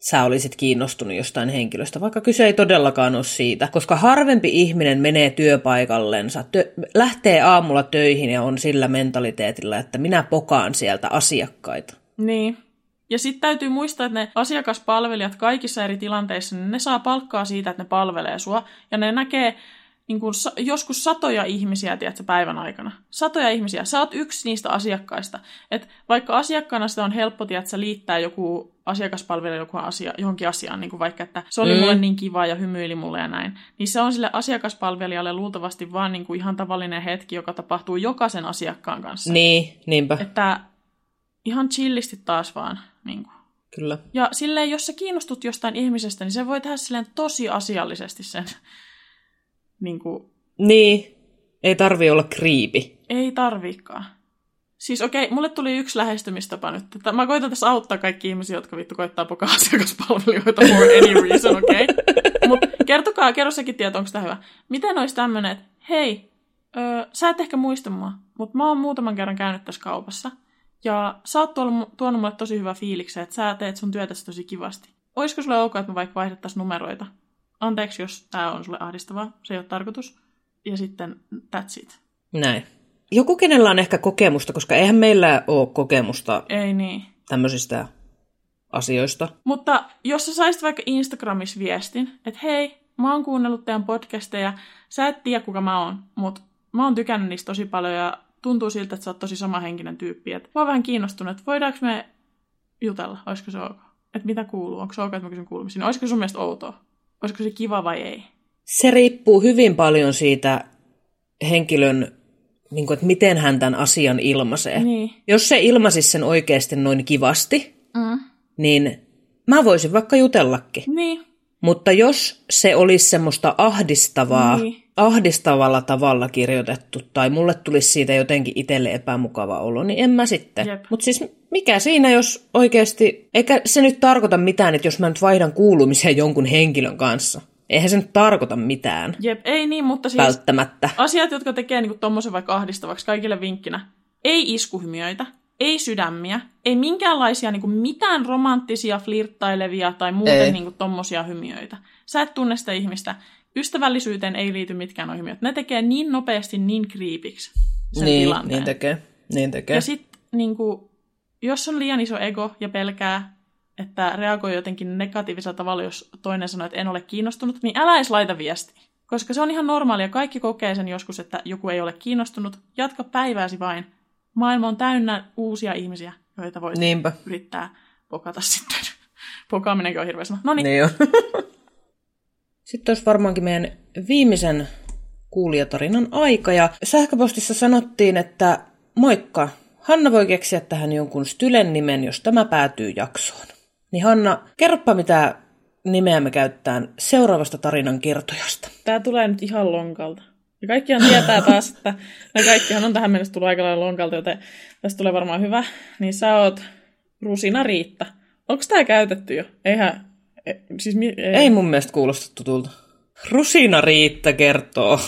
sä olisit kiinnostunut jostain henkilöstä, vaikka kyse ei todellakaan ole siitä. Koska harvempi ihminen menee työpaikallensa, tö- lähtee aamulla töihin ja on sillä mentaliteetilla, että minä pokaan sieltä asiakkaita. Niin. Ja sitten täytyy muistaa, että ne asiakaspalvelijat kaikissa eri tilanteissa, niin ne saa palkkaa siitä, että ne palvelee sua. Ja ne näkee niin kuin sa- joskus satoja ihmisiä, tiedätkö, päivän aikana. Satoja ihmisiä. Sä oot yksi niistä asiakkaista. Et vaikka asiakkaana sitä on helppo, tiedätkö, liittää joku asiakaspalvelu joku asia, johonkin asiaan, niin kuin vaikka, että se oli mm. mulle niin kiva ja hymyili mulle ja näin, niin se on sille asiakaspalvelijalle luultavasti vaan niin kuin ihan tavallinen hetki, joka tapahtuu jokaisen asiakkaan kanssa. Niin, niinpä. Että ihan chillisti taas vaan. Niin kuin. Kyllä. Ja silleen, jos sä kiinnostut jostain ihmisestä, niin se voi tehdä silleen tosi asiallisesti sen. niin, kuin, Niin, ei tarvi olla kriipi. ei tarviikaan. Siis okei, mulle tuli yksi lähestymistapa nyt. Että mä koitan tässä auttaa kaikki ihmisiä, jotka vittu koittaa pokaa asiakaspalvelijoita for any reason, okei? Okay? Mutta kertokaa, kerro sekin tieto, onko tämä hyvä. Miten olisi tämmöinen, että hei, öö, sä et ehkä muista mua, mutta mä oon muutaman kerran käynyt tässä kaupassa. Ja sä oot tuonut, tuonut mulle tosi hyvä fiiliksen, että sä teet sun työtäsi tosi kivasti. Olisiko sulle ok, että me vaikka vaihdettaisiin numeroita? Anteeksi, jos tämä on sulle ahdistavaa, se ei ole tarkoitus. Ja sitten that's it. Näin. Joku, kenellä on ehkä kokemusta, koska eihän meillä ole kokemusta Ei niin. tämmöisistä asioista. Mutta jos sä saisit vaikka Instagramissa viestin, että hei, mä oon kuunnellut teidän podcasteja, sä et tiedä kuka mä oon, mutta mä oon tykännyt niistä tosi paljon ja tuntuu siltä, että sä oot tosi samahenkinen tyyppi. Et mä oon vähän kiinnostunut, että voidaanko me jutella, olisiko se ok? Että mitä kuuluu, onko se ok, että mä kysyn kuulumisiin? Olisiko sun mielestä outoa? Olisiko se kiva vai ei? Se riippuu hyvin paljon siitä henkilön, niin kuin, että miten hän tämän asian ilmaisee. Niin. Jos se ilmaisisi sen oikeasti noin kivasti, Mm. niin mä voisin vaikka jutellakin. Niin. Mutta jos se olisi semmoista ahdistavaa, Niin. Ahdistavalla tavalla kirjoitettu, tai mulle tulisi siitä jotenkin itselle epämukava olo, niin en mä sitten. Mutta siis mikä siinä, jos oikeasti, eikä se nyt tarkoita mitään, että jos mä nyt vaihdan kuulumisia jonkun henkilön kanssa. Eihän se nyt tarkoita mitään, Jep, ei niin, mutta siis välttämättä. asiat, jotka tekee niinku tommosen vaikka ahdistavaksi kaikille vinkkinä. Ei iskuhymiöitä, ei sydämiä, ei minkäänlaisia niinku mitään romanttisia, flirttailevia tai muuten Ei. niinku tommosia hymiöitä. Sä et tunne sitä ihmistä. Ystävällisyyteen ei liity mitkään hymiöt. Ne tekee niin nopeasti, niin kriipiksi sen niin, tilanteen. niin tekee. Niin tekee. Ja sitten, niinku, jos on liian iso ego ja pelkää, että reagoi jotenkin negatiivisella tavalla, jos toinen sanoo, että en ole kiinnostunut, niin älä edes laita viestiä. Koska se on ihan normaalia. Kaikki kokee sen joskus, että joku ei ole kiinnostunut. Jatka päivääsi vain. Maailma on täynnä uusia ihmisiä, joita voit Niinpä. yrittää pokata sitten. Pokaaminenkin on hirveä sana. No niin, Niin. Sitten olisi varmaankin meidän viimeisen kuulijatarinan aika. Ja sähköpostissa sanottiin, että moikka, Hanna voi keksiä tähän jonkun Stylen nimen, jos tämä päätyy jaksoon. Niin Hanna, kerropa mitä nimeä me käytetään seuraavasta tarinan kertojasta. Tää tulee nyt ihan lonkalta. Ja kaikkihan tietää taas, että no kaikkihan on tähän mennessä tullut aika lailla lonkalta, joten tästä tulee varmaan hyvä. Niin sä oot Rusina Riitta. Onko tää käytetty jo? Eihän, siis mi, ei. Ei mun mielestä kuulosta tutulta. Rusina Riitta kertoo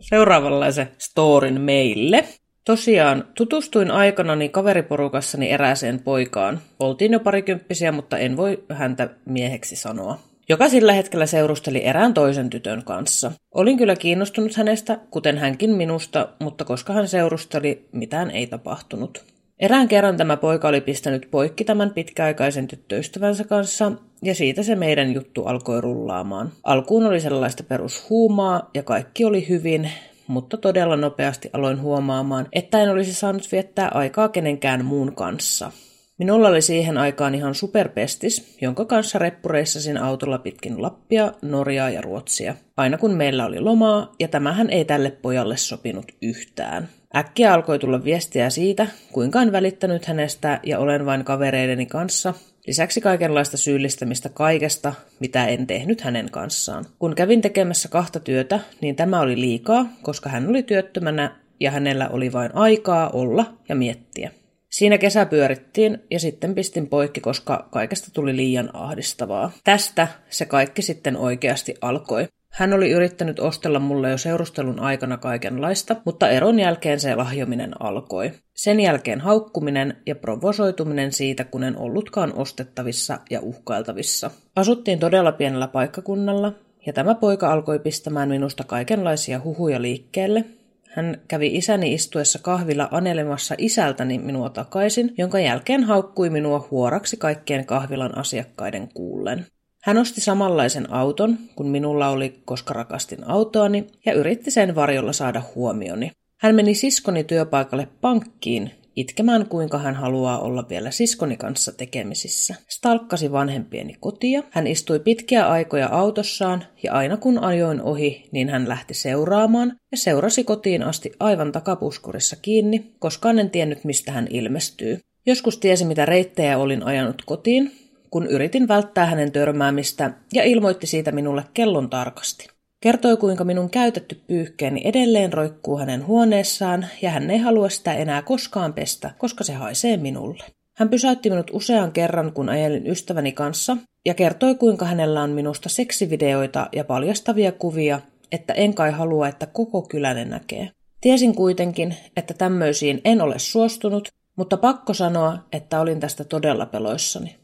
seuraavanlaisen storin meille. Tosiaan tutustuin aikanani kaveriporukassani erääseen poikaan. Oltiin jo parikymppisiä, mutta en voi häntä mieheksi sanoa. Joka sillä hetkellä seurusteli erään toisen tytön kanssa. Olin kyllä kiinnostunut hänestä, kuten hänkin minusta, mutta koska hän seurusteli, mitään ei tapahtunut. Erään kerran tämä poika oli pistänyt poikki tämän pitkäaikaisen tyttöystävänsä kanssa, ja siitä se meidän juttu alkoi rullaamaan. Alkuun oli sellaista perushuumaa, ja kaikki oli hyvin, mutta todella nopeasti aloin huomaamaan, että en olisi saanut viettää aikaa kenenkään muun kanssa. Minulla oli siihen aikaan ihan superpestis, jonka kanssa reppureissasin autolla pitkin Lappia, Norjaa ja Ruotsia. Aina kun meillä oli lomaa, ja tämähän ei tälle pojalle sopinut yhtään. Äkkiä alkoi tulla viestiä siitä, kuinka en välittänyt hänestä ja olen vain kavereideni kanssa. Lisäksi kaikenlaista syyllistämistä kaikesta, mitä en tehnyt hänen kanssaan. Kun kävin tekemässä kahta työtä, niin tämä oli liikaa, koska hän oli työttömänä ja hänellä oli vain aikaa olla ja miettiä. Siinä kesä pyörittiin ja sitten pistin poikki, koska kaikesta tuli liian ahdistavaa. Tästä se kaikki sitten oikeasti alkoi. Hän oli yrittänyt ostella mulle jo seurustelun aikana kaikenlaista, mutta eron jälkeen se lahjominen alkoi. Sen jälkeen haukkuminen ja provosoituminen siitä, kun en ollutkaan ostettavissa ja uhkailtavissa. Asuttiin todella pienellä paikkakunnalla, ja tämä poika alkoi pistämään minusta kaikenlaisia huhuja liikkeelle, hän kävi isäni istuessa kahvilla anelemassa isältäni minua takaisin, jonka jälkeen haukkui minua huoraksi kaikkien kahvilan asiakkaiden kuullen. Hän osti samanlaisen auton kuin minulla oli, koska rakastin autoani, ja yritti sen varjolla saada huomioni. Hän meni siskoni työpaikalle pankkiin itkemään kuinka hän haluaa olla vielä siskoni kanssa tekemisissä. Stalkkasi vanhempieni kotia, hän istui pitkiä aikoja autossaan ja aina kun ajoin ohi, niin hän lähti seuraamaan ja seurasi kotiin asti aivan takapuskurissa kiinni, koska en tiennyt mistä hän ilmestyy. Joskus tiesi mitä reittejä olin ajanut kotiin, kun yritin välttää hänen törmäämistä ja ilmoitti siitä minulle kellon tarkasti. Kertoi, kuinka minun käytetty pyyhkeeni edelleen roikkuu hänen huoneessaan ja hän ei halua sitä enää koskaan pestä, koska se haisee minulle. Hän pysäytti minut usean kerran, kun ajelin ystäväni kanssa, ja kertoi, kuinka hänellä on minusta seksivideoita ja paljastavia kuvia, että en kai halua, että koko kylänen näkee. Tiesin kuitenkin, että tämmöisiin en ole suostunut, mutta pakko sanoa, että olin tästä todella peloissani.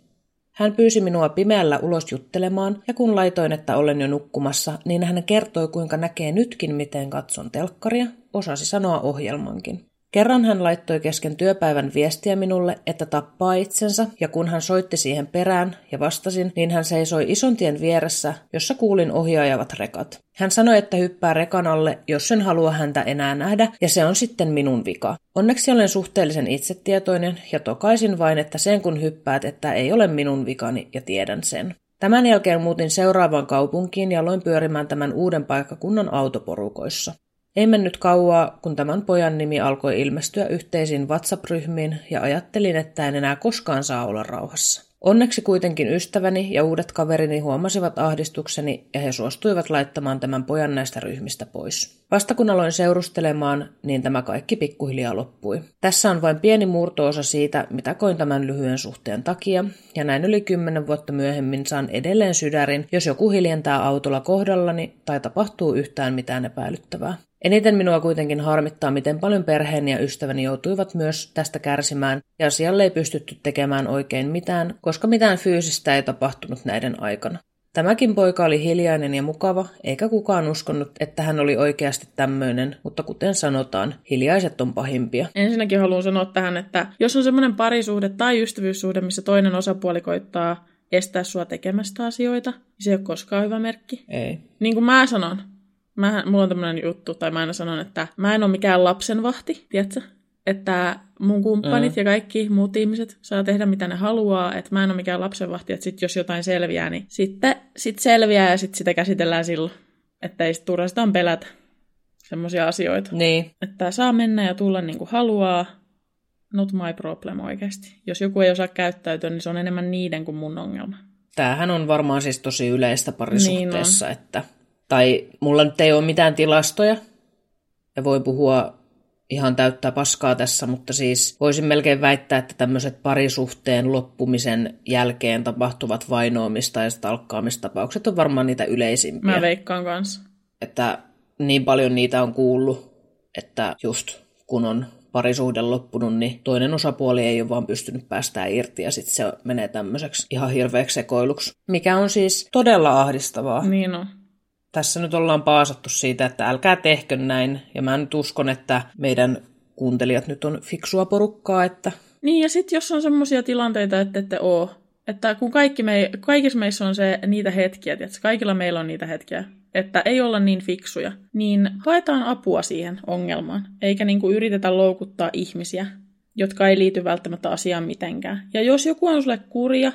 Hän pyysi minua pimeällä ulos juttelemaan, ja kun laitoin, että olen jo nukkumassa, niin hän kertoi, kuinka näkee nytkin, miten katson telkkaria, osasi sanoa ohjelmankin. Kerran hän laittoi kesken työpäivän viestiä minulle, että tappaa itsensä, ja kun hän soitti siihen perään ja vastasin, niin hän seisoi ison tien vieressä, jossa kuulin ohjaajavat rekat. Hän sanoi, että hyppää rekan alle, jos en halua häntä enää nähdä, ja se on sitten minun vika. Onneksi olen suhteellisen itsetietoinen, ja tokaisin vain, että sen kun hyppäät, että ei ole minun vikani, ja tiedän sen. Tämän jälkeen muutin seuraavaan kaupunkiin ja aloin pyörimään tämän uuden paikkakunnan autoporukoissa. Ei mennyt kauaa, kun tämän pojan nimi alkoi ilmestyä yhteisiin WhatsApp-ryhmiin ja ajattelin, että en enää koskaan saa olla rauhassa. Onneksi kuitenkin ystäväni ja uudet kaverini huomasivat ahdistukseni ja he suostuivat laittamaan tämän pojan näistä ryhmistä pois. Vasta kun aloin seurustelemaan, niin tämä kaikki pikkuhiljaa loppui. Tässä on vain pieni murtoosa siitä, mitä koin tämän lyhyen suhteen takia, ja näin yli kymmenen vuotta myöhemmin saan edelleen sydärin, jos joku hiljentää autolla kohdallani tai tapahtuu yhtään mitään epäilyttävää. Eniten minua kuitenkin harmittaa, miten paljon perheeni ja ystäväni joutuivat myös tästä kärsimään, ja asialle ei pystytty tekemään oikein mitään, koska mitään fyysistä ei tapahtunut näiden aikana. Tämäkin poika oli hiljainen ja mukava, eikä kukaan uskonut, että hän oli oikeasti tämmöinen, mutta kuten sanotaan, hiljaiset on pahimpia. Ensinnäkin haluan sanoa tähän, että jos on semmoinen parisuhde tai ystävyyssuhde, missä toinen osapuoli koittaa estää sua tekemästä asioita, niin se ei ole koskaan hyvä merkki. Ei. Niin kuin mä sanon, mä, mulla on tämmöinen juttu, tai mä aina sanon, että mä en ole mikään lapsenvahti, tiedätkö? Että mun kumppanit mm. ja kaikki muut ihmiset saa tehdä mitä ne haluaa, että mä en ole mikään lapsenvahti, että sit jos jotain selviää, niin sitten sit selviää ja sitten sitä käsitellään silloin. Että ei turhastaan pelätä semmoisia asioita. Niin. Että saa mennä ja tulla niin kuin haluaa, not my problem oikeasti. Jos joku ei osaa käyttäytyä, niin se on enemmän niiden kuin mun ongelma. Tämähän on varmaan siis tosi yleistä parisuhteessa, niin että tai mulla nyt ei ole mitään tilastoja, ja voi puhua ihan täyttää paskaa tässä, mutta siis voisin melkein väittää, että tämmöiset parisuhteen loppumisen jälkeen tapahtuvat vainoamista ja stalkkaamistapaukset on varmaan niitä yleisimpiä. Mä veikkaan kanssa. Että niin paljon niitä on kuullut, että just kun on parisuhde loppunut, niin toinen osapuoli ei ole vaan pystynyt päästään irti ja sitten se menee tämmöiseksi ihan hirveäksi sekoiluksi. Mikä on siis todella ahdistavaa. Niin on tässä nyt ollaan paasattu siitä, että älkää tehkö näin. Ja mä nyt uskon, että meidän kuuntelijat nyt on fiksua porukkaa, että... Niin, ja sitten jos on semmoisia tilanteita, että ette oo, että kun kaikki me, kaikissa meissä on se niitä hetkiä, että kaikilla meillä on niitä hetkiä, että ei olla niin fiksuja, niin haetaan apua siihen ongelmaan, eikä niin kuin yritetä loukuttaa ihmisiä, jotka ei liity välttämättä asiaan mitenkään. Ja jos joku on sulle kurja,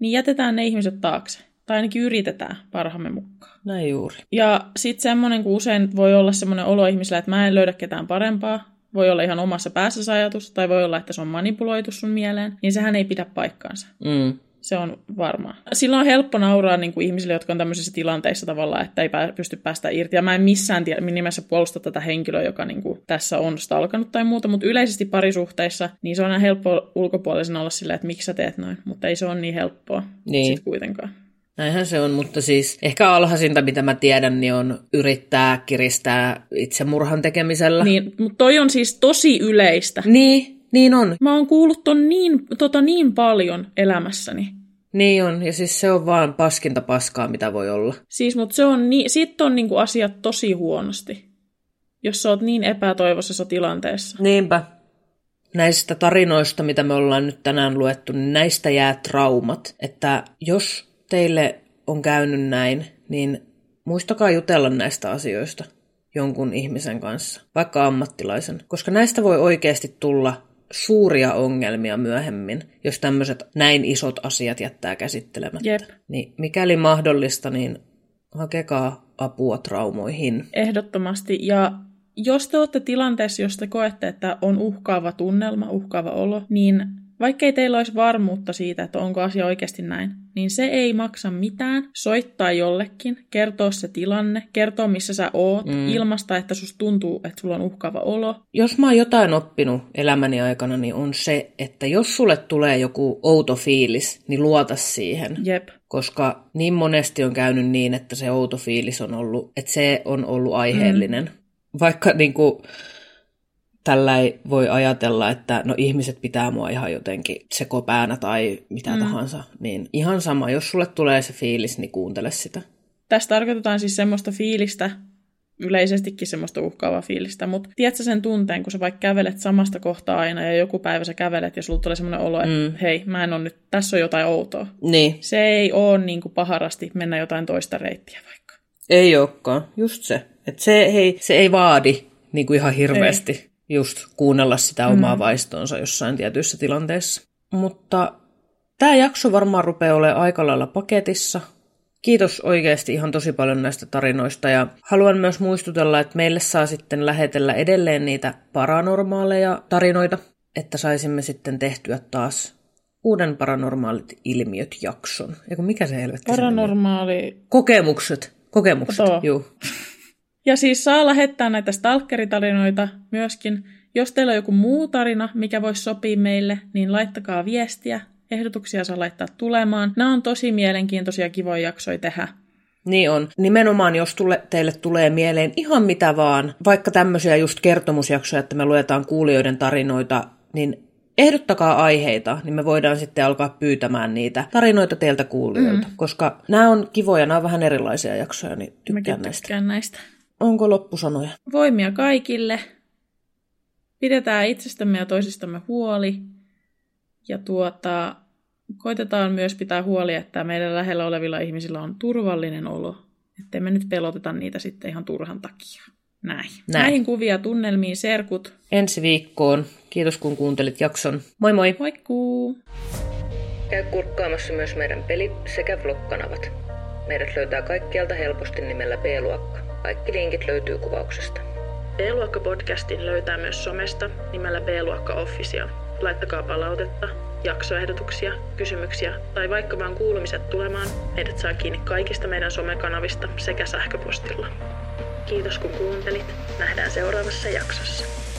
niin jätetään ne ihmiset taakse. Tai ainakin yritetään parhaamme mukaan. Näin juuri. Ja sitten semmoinen, kun usein voi olla semmoinen olo ihmisellä, että mä en löydä ketään parempaa, voi olla ihan omassa päässä ajatus, tai voi olla, että se on manipuloitu sun mieleen, niin sehän ei pidä paikkaansa. Mm. Se on varmaa. Silloin on helppo nauraa niin kuin ihmisille, jotka on tämmöisissä tilanteissa tavallaan, että ei pysty päästä irti. Ja mä en missään tie- nimessä puolusta tätä henkilöä, joka niin kuin tässä on stalkannut tai muuta, mutta yleisesti parisuhteissa, niin se on aina helppo ulkopuolisena olla silleen, että miksi sä teet noin. Mutta ei se ole niin helppoa niin. sit kuitenkaan. Näinhän se on, mutta siis ehkä alhaisinta, mitä mä tiedän, niin on yrittää kiristää itsemurhan tekemisellä. Niin, mutta toi on siis tosi yleistä. Niin, niin on. Mä oon kuullut ton niin, tota niin paljon elämässäni. Niin on, ja siis se on vaan paskinta paskaa, mitä voi olla. Siis, mutta se on niin, sit on niinku asiat tosi huonosti, jos sä oot niin epätoivoisessa tilanteessa. Niinpä. Näistä tarinoista, mitä me ollaan nyt tänään luettu, niin näistä jää traumat, että jos teille on käynyt näin, niin muistakaa jutella näistä asioista jonkun ihmisen kanssa, vaikka ammattilaisen, koska näistä voi oikeasti tulla suuria ongelmia myöhemmin, jos tämmöiset näin isot asiat jättää käsittelemättä. Jep. Niin mikäli mahdollista, niin hakekaa apua traumoihin. Ehdottomasti. Ja jos te olette tilanteessa, jos te koette, että on uhkaava tunnelma, uhkaava olo, niin vaikkei teillä olisi varmuutta siitä, että onko asia oikeasti näin, niin se ei maksa mitään soittaa jollekin, kertoa se tilanne, kertoa missä sä oot, mm. ilmasta, että sus tuntuu, että sulla on uhkaava olo. Jos mä oon jotain oppinut elämäni aikana, niin on se, että jos sulle tulee joku outo fiilis, niin luota siihen. Jep. Koska niin monesti on käynyt niin, että se outo fiilis on ollut, että se on ollut aiheellinen. Mm. Vaikka niin kuin, tällä ei voi ajatella, että no ihmiset pitää mua ihan jotenkin sekopäänä tai mitä mm. tahansa, niin ihan sama, jos sulle tulee se fiilis, niin kuuntele sitä. Tässä tarkoitetaan siis semmoista fiilistä, yleisestikin semmoista uhkaavaa fiilistä, mutta tiedätkö sen tunteen, kun sä vaikka kävelet samasta kohtaa aina ja joku päivä sä kävelet ja sulla tulee semmoinen olo, että mm. hei, mä en ole nyt, tässä on jotain outoa. Niin. Se ei ole niin kuin paharasti mennä jotain toista reittiä vaikka. Ei olekaan, just se. Et se, hei, se ei vaadi niin kuin ihan hirveästi. Ei just kuunnella sitä omaa mm. vaistonsa jossain tietyissä tilanteissa. Mutta tämä jakso varmaan rupeaa olemaan aika lailla paketissa. Kiitos oikeasti ihan tosi paljon näistä tarinoista ja haluan myös muistutella, että meille saa sitten lähetellä edelleen niitä paranormaaleja tarinoita, että saisimme sitten tehtyä taas uuden paranormaalit ilmiöt jakson. Eiku mikä se helvetti Paranormaali... Kokemukset. Kokemukset, joo. Ja siis saa lähettää näitä stalkeritarinoita myöskin. Jos teillä on joku muu tarina, mikä voisi sopia meille, niin laittakaa viestiä. Ehdotuksia saa laittaa tulemaan. Nämä on tosi mielenkiintoisia kivoja jaksoja tehdä. Niin on. Nimenomaan, jos tule, teille tulee mieleen ihan mitä vaan, vaikka tämmöisiä just kertomusjaksoja, että me luetaan kuulijoiden tarinoita, niin ehdottakaa aiheita, niin me voidaan sitten alkaa pyytämään niitä tarinoita teiltä kuulijoilta, mm. koska nämä on kivoja, nämä on vähän erilaisia jaksoja, niin tykkään näistä. Tykkään näistä. Onko loppusanoja? Voimia kaikille. Pidetään itsestämme ja toisistamme huoli. Ja tuota, koitetaan myös pitää huoli, että meidän lähellä olevilla ihmisillä on turvallinen olo. Että me nyt peloteta niitä sitten ihan turhan takia. Näin. Näin. Näihin kuvia tunnelmiin serkut. Ensi viikkoon. Kiitos kun kuuntelit jakson. Moi moi! Moikkuu! Käy kurkkaamassa myös meidän peli- sekä vlog-kanavat. Meidät löytää kaikkialta helposti nimellä B-luokka. Kaikki linkit löytyy kuvauksesta. B-luokka-podcastin löytää myös somesta nimellä B-luokka Official. Laittakaa palautetta, jaksoehdotuksia, kysymyksiä tai vaikka vaan kuulumiset tulemaan. Meidät saa kiinni kaikista meidän somekanavista sekä sähköpostilla. Kiitos kun kuuntelit. Nähdään seuraavassa jaksossa.